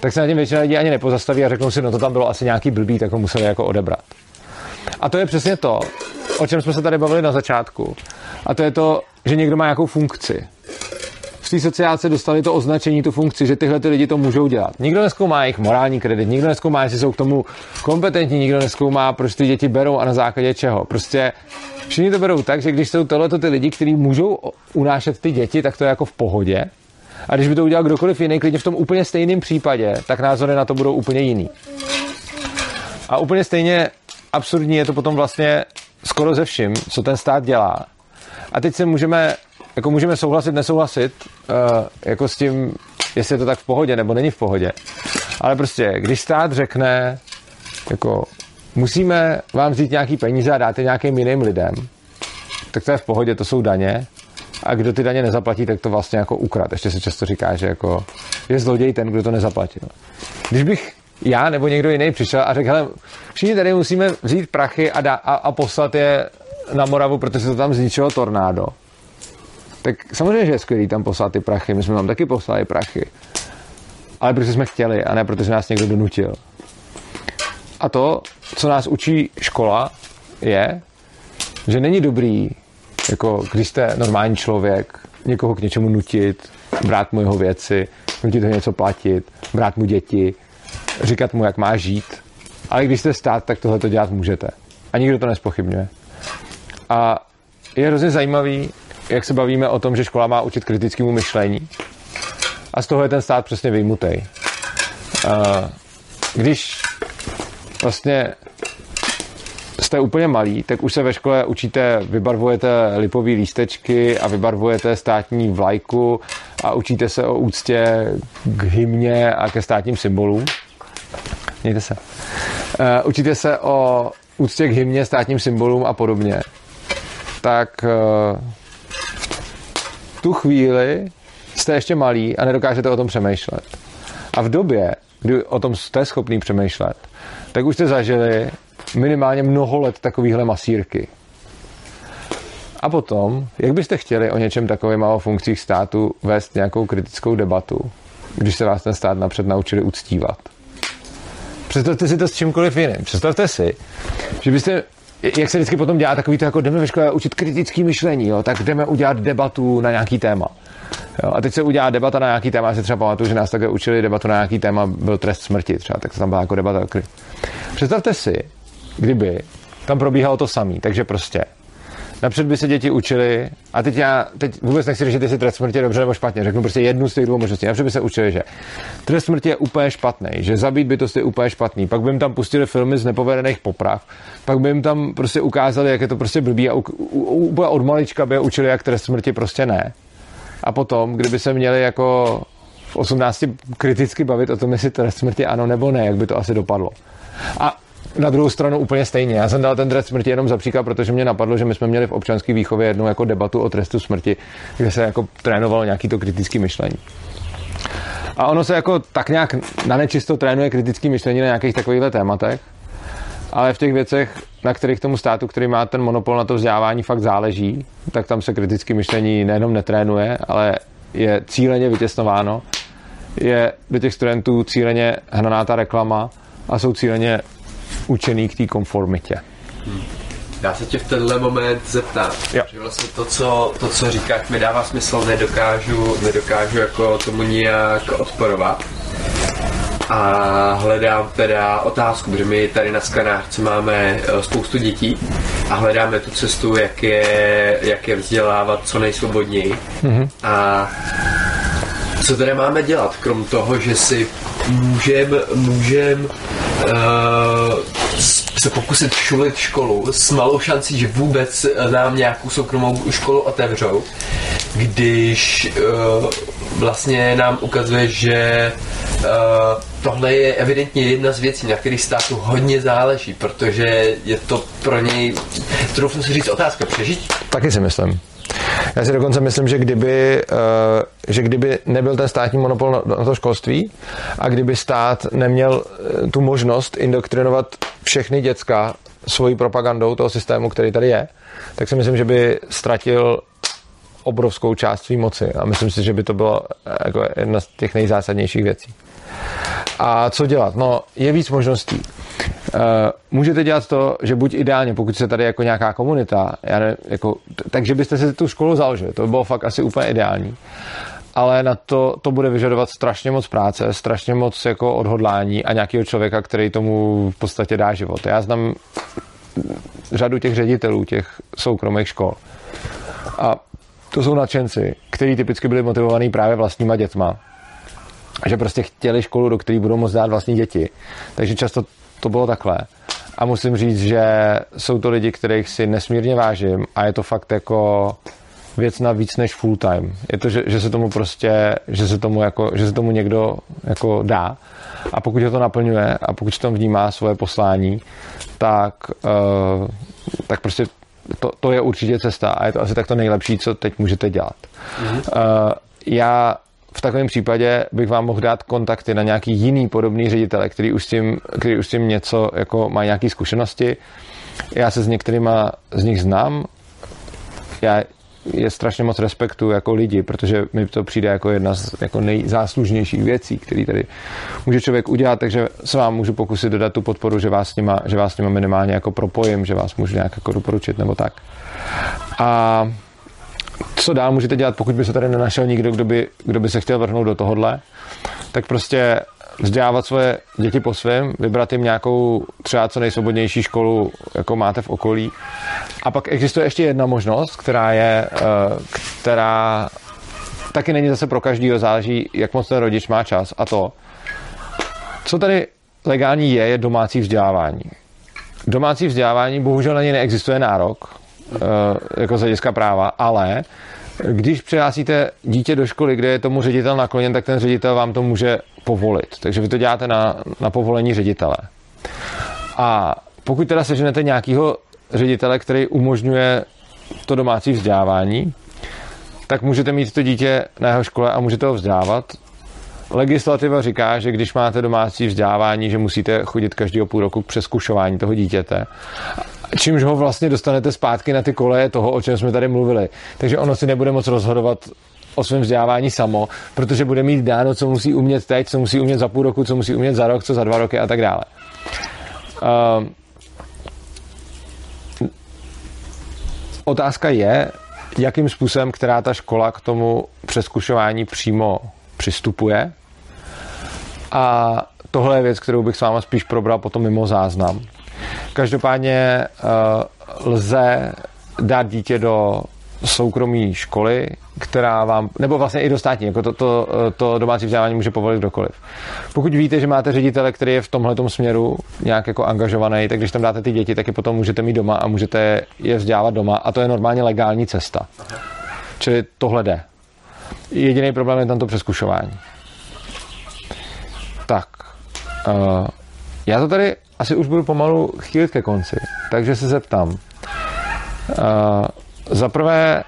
tak se na tím většina lidí ani nepozastaví a řeknou si, no to tam bylo asi nějaký blbý, tak ho museli jako odebrat. A to je přesně to, o čem jsme se tady bavili na začátku. A to je to, že někdo má nějakou funkci. V té sociálce dostali to označení, tu funkci, že tyhle ty lidi to můžou dělat. Nikdo neskoumá jejich morální kredit, nikdo neskoumá, jestli jsou k tomu kompetentní, nikdo neskoumá, proč ty děti berou a na základě čeho. Prostě všichni to berou tak, že když jsou tohleto ty lidi, kteří můžou unášet ty děti, tak to je jako v pohodě. A když by to udělal kdokoliv jiný, klidně v tom úplně stejném případě, tak názory na to budou úplně jiný. A úplně stejně absurdní je to potom vlastně skoro ze vším, co ten stát dělá. A teď se můžeme, jako můžeme souhlasit, nesouhlasit, uh, jako s tím, jestli je to tak v pohodě nebo není v pohodě. Ale prostě, když stát řekne, jako musíme vám vzít nějaký peníze a dát je nějakým jiným lidem, tak to je v pohodě, to jsou daně. A kdo ty daně nezaplatí, tak to vlastně jako ukrad. Ještě se často říká, že jako je zloděj ten, kdo to nezaplatil. Když bych já nebo někdo jiný přišel a řekl, hele, všichni tady musíme vzít prachy a, a, a poslat je na Moravu, protože to tam zničilo tornádo. Tak samozřejmě, že je skvělý tam poslat ty prachy. My jsme tam taky poslali prachy. Ale protože jsme chtěli a ne protože nás někdo donutil. A to, co nás učí škola, je, že není dobrý, jako když jste normální člověk, někoho k něčemu nutit, brát mu jeho věci, nutit ho něco platit, brát mu děti, říkat mu, jak má žít. Ale když jste stát, tak tohle to dělat můžete. A nikdo to nespochybňuje. A je hrozně zajímavý, jak se bavíme o tom, že škola má učit kritickému myšlení. A z toho je ten stát přesně vyjmutý. Když vlastně jste úplně malí, tak už se ve škole učíte, vybarvujete lipové lístečky a vybarvujete státní vlajku a učíte se o úctě k hymně a ke státním symbolům. Mějte se. Uh, učíte se o úctě k hymně, státním symbolům a podobně. Tak uh, v tu chvíli jste ještě malí a nedokážete o tom přemýšlet. A v době, kdy o tom jste schopný přemýšlet, tak už jste zažili minimálně mnoho let takovýhle masírky. A potom, jak byste chtěli o něčem takovém a o funkcích státu vést nějakou kritickou debatu, když se vás ten stát napřed naučili uctívat? Představte si to s čímkoliv jiným. Představte si, že byste jak se vždycky potom dělá takový to, jako jdeme ve škole učit kritický myšlení, jo, tak jdeme udělat debatu na nějaký téma. Jo, a teď se udělá debata na nějaký téma, já si třeba pamatuju, že nás také učili debatu na nějaký téma, byl trest smrti třeba, tak tam byla jako debata. Představte si, kdyby tam probíhalo to samé, takže prostě Napřed by se děti učili, a teď já teď vůbec nechci řešit, jestli trest smrti je dobře nebo špatně, řeknu prostě jednu z těch dvou možností. Napřed by se učili, že trest smrti je úplně špatný, že zabít bytost je úplně špatný, pak by jim tam pustili filmy z nepovedených poprav, pak by jim tam prostě ukázali, jak je to prostě blbý a úplně od malička by je učili, jak trest smrti prostě ne. A potom, kdyby se měli jako v 18 kriticky bavit o tom, jestli trest smrti ano nebo ne, jak by to asi dopadlo. A na druhou stranu úplně stejně. Já jsem dal ten trest smrti jenom za příklad, protože mě napadlo, že my jsme měli v občanské výchově jednu jako debatu o trestu smrti, kde se jako trénovalo nějaký to kritický myšlení. A ono se jako tak nějak na nečisto trénuje kritický myšlení na nějakých takovýchhle tématech, ale v těch věcech, na kterých tomu státu, který má ten monopol na to vzdělávání, fakt záleží, tak tam se kritické myšlení nejenom netrénuje, ale je cíleně vytěsnováno, je do těch studentů cíleně hnaná ta reklama a jsou cíleně učený k té konformitě. Hmm. Já se tě v tenhle moment zeptám, jo. že vlastně to co, to, co říkáš, mi dává smysl, nedokážu, nedokážu jako tomu nijak odporovat. A hledám teda otázku, protože my tady na skanářce máme eh, spoustu dětí a hledáme tu cestu, jak je, jak je vzdělávat co nejsvobodněji. Mm-hmm. A co teda máme dělat, krom toho, že si můžem, můžem uh, se pokusit šulit školu s malou šancí, že vůbec nám nějakou soukromou školu otevřou, když uh, vlastně nám ukazuje, že uh, tohle je evidentně jedna z věcí, na kterých státu hodně záleží, protože je to pro něj, troufnu si říct, otázka přežít. Taky si myslím. Já si dokonce myslím, že kdyby, uh, že kdyby nebyl ten státní monopol na, to školství a kdyby stát neměl uh, tu možnost indoktrinovat všechny děcka svojí propagandou toho systému, který tady je, tak si myslím, že by ztratil obrovskou část své moci a myslím si, že by to bylo jako jedna z těch nejzásadnějších věcí. A co dělat? No, je víc možností. Uh, můžete dělat to, že buď ideálně, pokud se tady jako nějaká komunita, já ne, jako, takže byste si tu školu založili, to by bylo fakt asi úplně ideální. Ale na to, to bude vyžadovat strašně moc práce, strašně moc jako odhodlání a nějakého člověka, který tomu v podstatě dá život. Já znám řadu těch ředitelů těch soukromých škol. A to jsou nadšenci, kteří typicky byli motivovaní právě vlastníma dětma. Že prostě chtěli školu, do které budou moct dát vlastní děti. Takže často to bylo takhle. A musím říct, že jsou to lidi, kterých si nesmírně vážím a je to fakt jako věc na víc než full time. Je to, že, že se tomu prostě, že se tomu, jako, že se tomu někdo jako dá a pokud ho to naplňuje a pokud tam vnímá svoje poslání, tak, uh, tak prostě to, to je určitě cesta a je to asi tak to nejlepší, co teď můžete dělat. Mm-hmm. Uh, já v takovém případě bych vám mohl dát kontakty na nějaký jiný podobný ředitele, který už s tím, který už s tím něco jako má nějaké zkušenosti. Já se s některýma z nich znám. Já je strašně moc respektu jako lidi, protože mi to přijde jako jedna z jako nejzáslužnějších věcí, které tady může člověk udělat, takže se vám můžu pokusit dodat tu podporu, že vás s nima, že vás s nima minimálně jako propojím, že vás můžu nějak jako doporučit nebo tak. A co dál můžete dělat, pokud by se tady nenašel nikdo, kdo by, kdo by se chtěl vrhnout do tohohle, tak prostě vzdělávat svoje děti po svém, vybrat jim nějakou třeba co nejsvobodnější školu, jako máte v okolí. A pak existuje ještě jedna možnost, která je, eh, která taky není zase pro každýho, záleží, jak moc ten rodič má čas. A to, co tady legální je, je domácí vzdělávání. Domácí vzdělávání, bohužel na ně neexistuje nárok, jako z hlediska práva, ale když přihlásíte dítě do školy, kde je tomu ředitel nakloněn, tak ten ředitel vám to může povolit. Takže vy to děláte na, na povolení ředitele. A pokud teda seženete nějakého ředitele, který umožňuje to domácí vzdělávání, tak můžete mít to dítě na jeho škole a můžete ho vzdělávat. Legislativa říká, že když máte domácí vzdělávání, že musíte chodit každého půl roku k přeskušování toho dítěte čímž ho vlastně dostanete zpátky na ty koleje toho, o čem jsme tady mluvili. Takže ono si nebude moc rozhodovat o svém vzdělávání samo, protože bude mít dáno, co musí umět teď, co musí umět za půl roku, co musí umět za rok, co za dva roky a tak dále. Uh, otázka je, jakým způsobem, která ta škola k tomu přeskušování přímo přistupuje. A tohle je věc, kterou bych s váma spíš probral potom mimo záznam. Každopádně uh, lze dát dítě do soukromé školy, která vám, nebo vlastně i do státní, jako to, to, to domácí vzdělávání může povolit kdokoliv. Pokud víte, že máte ředitele, který je v tomhle směru nějak jako angažovaný, tak když tam dáte ty děti, tak je potom můžete mít doma a můžete je vzdělávat doma a to je normálně legální cesta. Čili tohle jde. Jediný problém je tam to přeskušování. Tak. Uh, já to tady asi už budu pomalu chýlit ke konci, takže se zeptám. Uh, za prvé,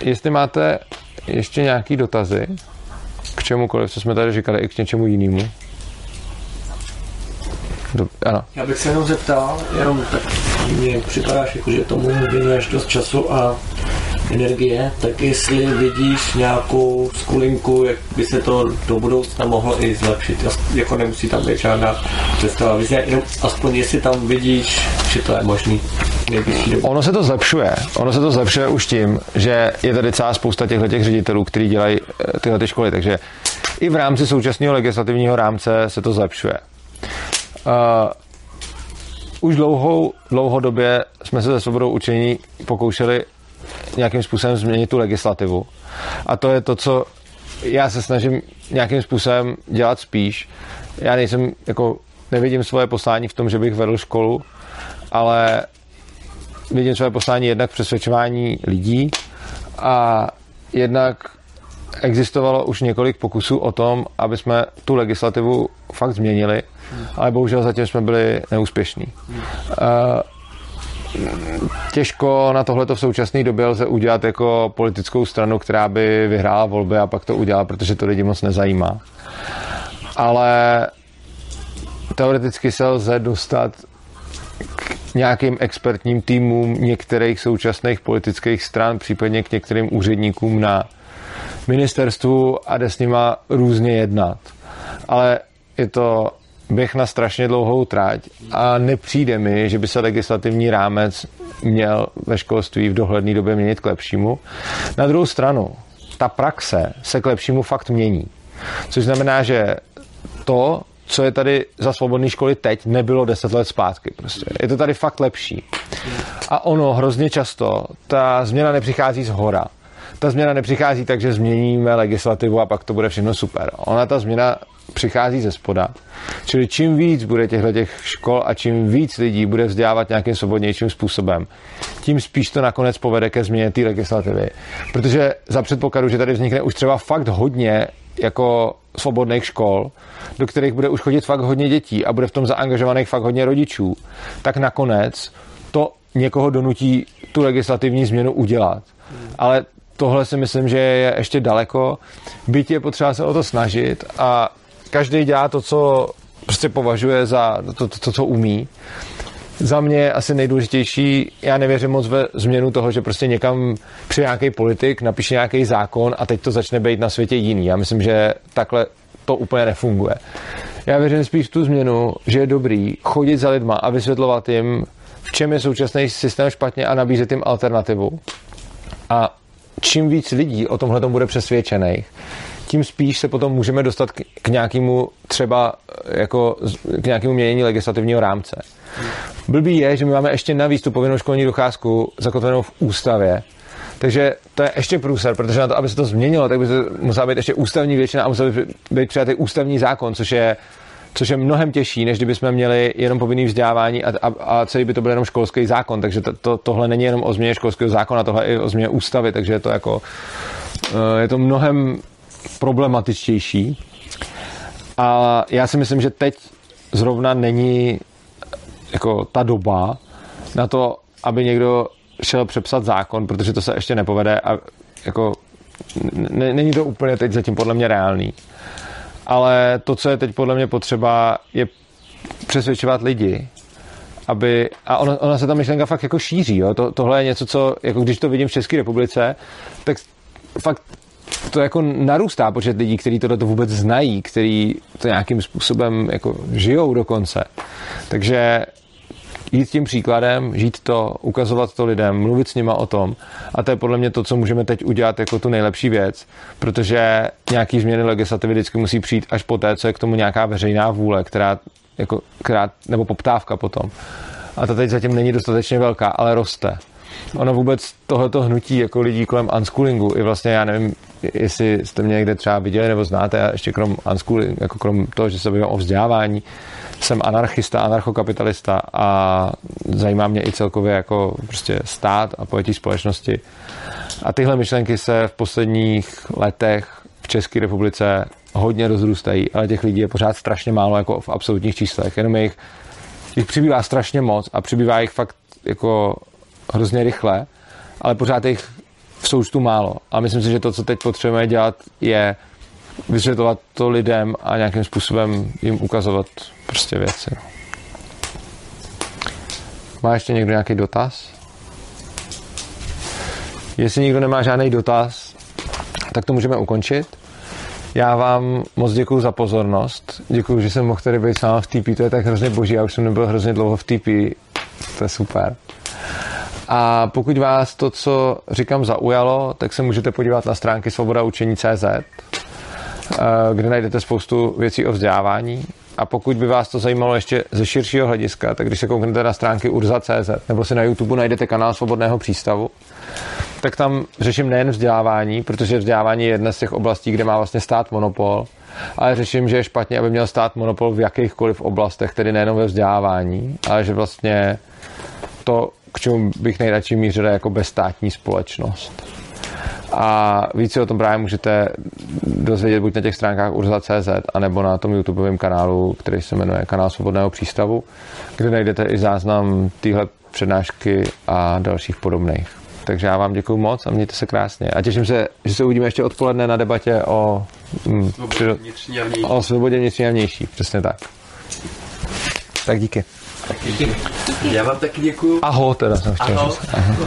jestli máte ještě nějaký dotazy k čemukoliv, co jsme tady říkali, i k něčemu jinému. Ano. Já bych se jenom zeptal, jenom tak mně připadáš, jako, že tomu věnuješ dost času a energie, tak jestli vidíš nějakou skulinku, jak by se to do budoucna mohlo i zlepšit. Jako nemusí tam být žádná představa vize, jenom aspoň jestli tam vidíš, že to je možný. Ono se to zlepšuje. Ono se to zlepšuje už tím, že je tady celá spousta těchto těch ředitelů, kteří dělají eh, tyhle ty školy, takže i v rámci současného legislativního rámce se to zlepšuje. Uh, už dlouhou, dlouhodobě jsme se ze svobodou učení pokoušeli nějakým způsobem změnit tu legislativu. A to je to, co já se snažím nějakým způsobem dělat spíš. Já nejsem, jako nevidím svoje poslání v tom, že bych vedl školu, ale vidím své poslání jednak přesvědčování lidí a jednak existovalo už několik pokusů o tom, aby jsme tu legislativu fakt změnili, ale bohužel zatím jsme byli neúspěšní. Uh, těžko na tohle v současné době lze udělat jako politickou stranu, která by vyhrála volby a pak to udělala, protože to lidi moc nezajímá. Ale teoreticky se lze dostat k nějakým expertním týmům některých současných politických stran, případně k některým úředníkům na ministerstvu a jde s nima různě jednat. Ale je to běh na strašně dlouhou tráť a nepřijde mi, že by se legislativní rámec měl ve školství v dohledné době měnit k lepšímu. Na druhou stranu, ta praxe se k lepšímu fakt mění. Což znamená, že to, co je tady za svobodné školy teď, nebylo deset let zpátky. Prostě. Je to tady fakt lepší. A ono hrozně často, ta změna nepřichází z hora. Ta změna nepřichází tak, že změníme legislativu a pak to bude všechno super. Ona ta změna přichází ze spoda. Čili čím víc bude těchto těch škol a čím víc lidí bude vzdělávat nějakým svobodnějším způsobem, tím spíš to nakonec povede ke změně té legislativy. Protože za předpokladu, že tady vznikne už třeba fakt hodně jako svobodných škol, do kterých bude už chodit fakt hodně dětí a bude v tom zaangažovaných fakt hodně rodičů, tak nakonec to někoho donutí tu legislativní změnu udělat. Ale tohle si myslím, že je ještě daleko. Byť je potřeba se o to snažit a každý dělá to, co prostě považuje za to, to, to co umí. Za mě je asi nejdůležitější, já nevěřím moc ve změnu toho, že prostě někam při nějaký politik napíše nějaký zákon a teď to začne být na světě jiný. Já myslím, že takhle to úplně nefunguje. Já věřím spíš v tu změnu, že je dobrý chodit za lidma a vysvětlovat jim, v čem je současný systém špatně a nabízet jim alternativu. A čím víc lidí o tomhle bude přesvědčených, tím spíš se potom můžeme dostat k, nějakému třeba jako k nějakému měnění legislativního rámce. Blbý je, že my máme ještě navíc tu povinnou školní docházku zakotvenou v ústavě, takže to je ještě průser, protože na to, aby se to změnilo, tak by se musela být ještě ústavní většina a musel by být přijatý ústavní zákon, což je což je mnohem těžší, než kdyby jsme měli jenom povinný vzdělávání a, a, a celý by to byl jenom školský zákon. Takže to, to, tohle není jenom o změně školského zákona, tohle je i o změně ústavy, takže je to jako eh, je to mnohem problematičtější. A já si myslím, že teď zrovna není jako ta doba na to, aby někdo šel přepsat zákon, protože to se ještě nepovede a jako není to úplně teď zatím podle mě reálný. Ale to, co je teď podle mě potřeba, je přesvědčovat lidi, aby, a ona, ona se ta myšlenka fakt jako šíří, jo? To, tohle je něco, co, jako když to vidím v České republice, tak fakt to jako narůstá počet lidí, kteří to vůbec znají, kteří to nějakým způsobem jako žijou dokonce. Takže jít tím příkladem, žít to, ukazovat to lidem, mluvit s nima o tom. A to je podle mě to, co můžeme teď udělat jako tu nejlepší věc, protože nějaký změny legislativy vždycky musí přijít až po té, co je k tomu nějaká veřejná vůle, která, jako, která nebo poptávka potom. A to teď zatím není dostatečně velká, ale roste. Ono vůbec tohleto hnutí jako lidí kolem unschoolingu, i vlastně já nevím, jestli jste mě někde třeba viděli nebo znáte, já ještě krom unschooling, jako krom toho, že se bavím o vzdělávání, jsem anarchista, anarchokapitalista a zajímá mě i celkově jako prostě stát a pojetí společnosti. A tyhle myšlenky se v posledních letech v České republice hodně rozrůstají, ale těch lidí je pořád strašně málo jako v absolutních číslech. Jenom jich, jich přibývá strašně moc a přibývá jich fakt jako hrozně rychle, ale pořád jich v součtu málo. A myslím si, že to, co teď potřebujeme dělat, je vysvětlovat to lidem a nějakým způsobem jim ukazovat prostě věci. No. Má ještě někdo nějaký dotaz? Jestli nikdo nemá žádný dotaz, tak to můžeme ukončit. Já vám moc děkuji za pozornost. Děkuji, že jsem mohl tady být sám v TP. To je tak hrozně boží. Já už jsem nebyl hrozně dlouho v TP. To je super. A pokud vás to, co říkám, zaujalo, tak se můžete podívat na stránky svobodaučení.cz, eh, kde najdete spoustu věcí o vzdělávání. A pokud by vás to zajímalo ještě ze širšího hlediska, tak když se kouknete na stránky urza.cz nebo si na YouTube najdete kanál Svobodného přístavu, tak tam řeším nejen vzdělávání, protože vzdělávání je jedna z těch oblastí, kde má vlastně stát monopol, ale řeším, že je špatně, aby měl stát monopol v jakýchkoliv oblastech, tedy nejenom ve vzdělávání, ale že vlastně to, k čemu bych nejradši mířil, jako bezstátní společnost. A víc si o tom právě můžete dozvědět buď na těch stránkách urza.cz, anebo na tom YouTubeovém kanálu, který se jmenuje Kanál Svobodného přístavu, kde najdete i záznam téhle přednášky a dalších podobných. Takže já vám děkuji moc a mějte se krásně. A těším se, že se uvidíme ještě odpoledne na debatě o, mm, přiro- vnitřní a vnější. o svobodě vnitřní a vnější. Přesně tak. Tak díky. Já vám taky děkuju. Aho, teda jsem chtěl Aho. říct. Aho.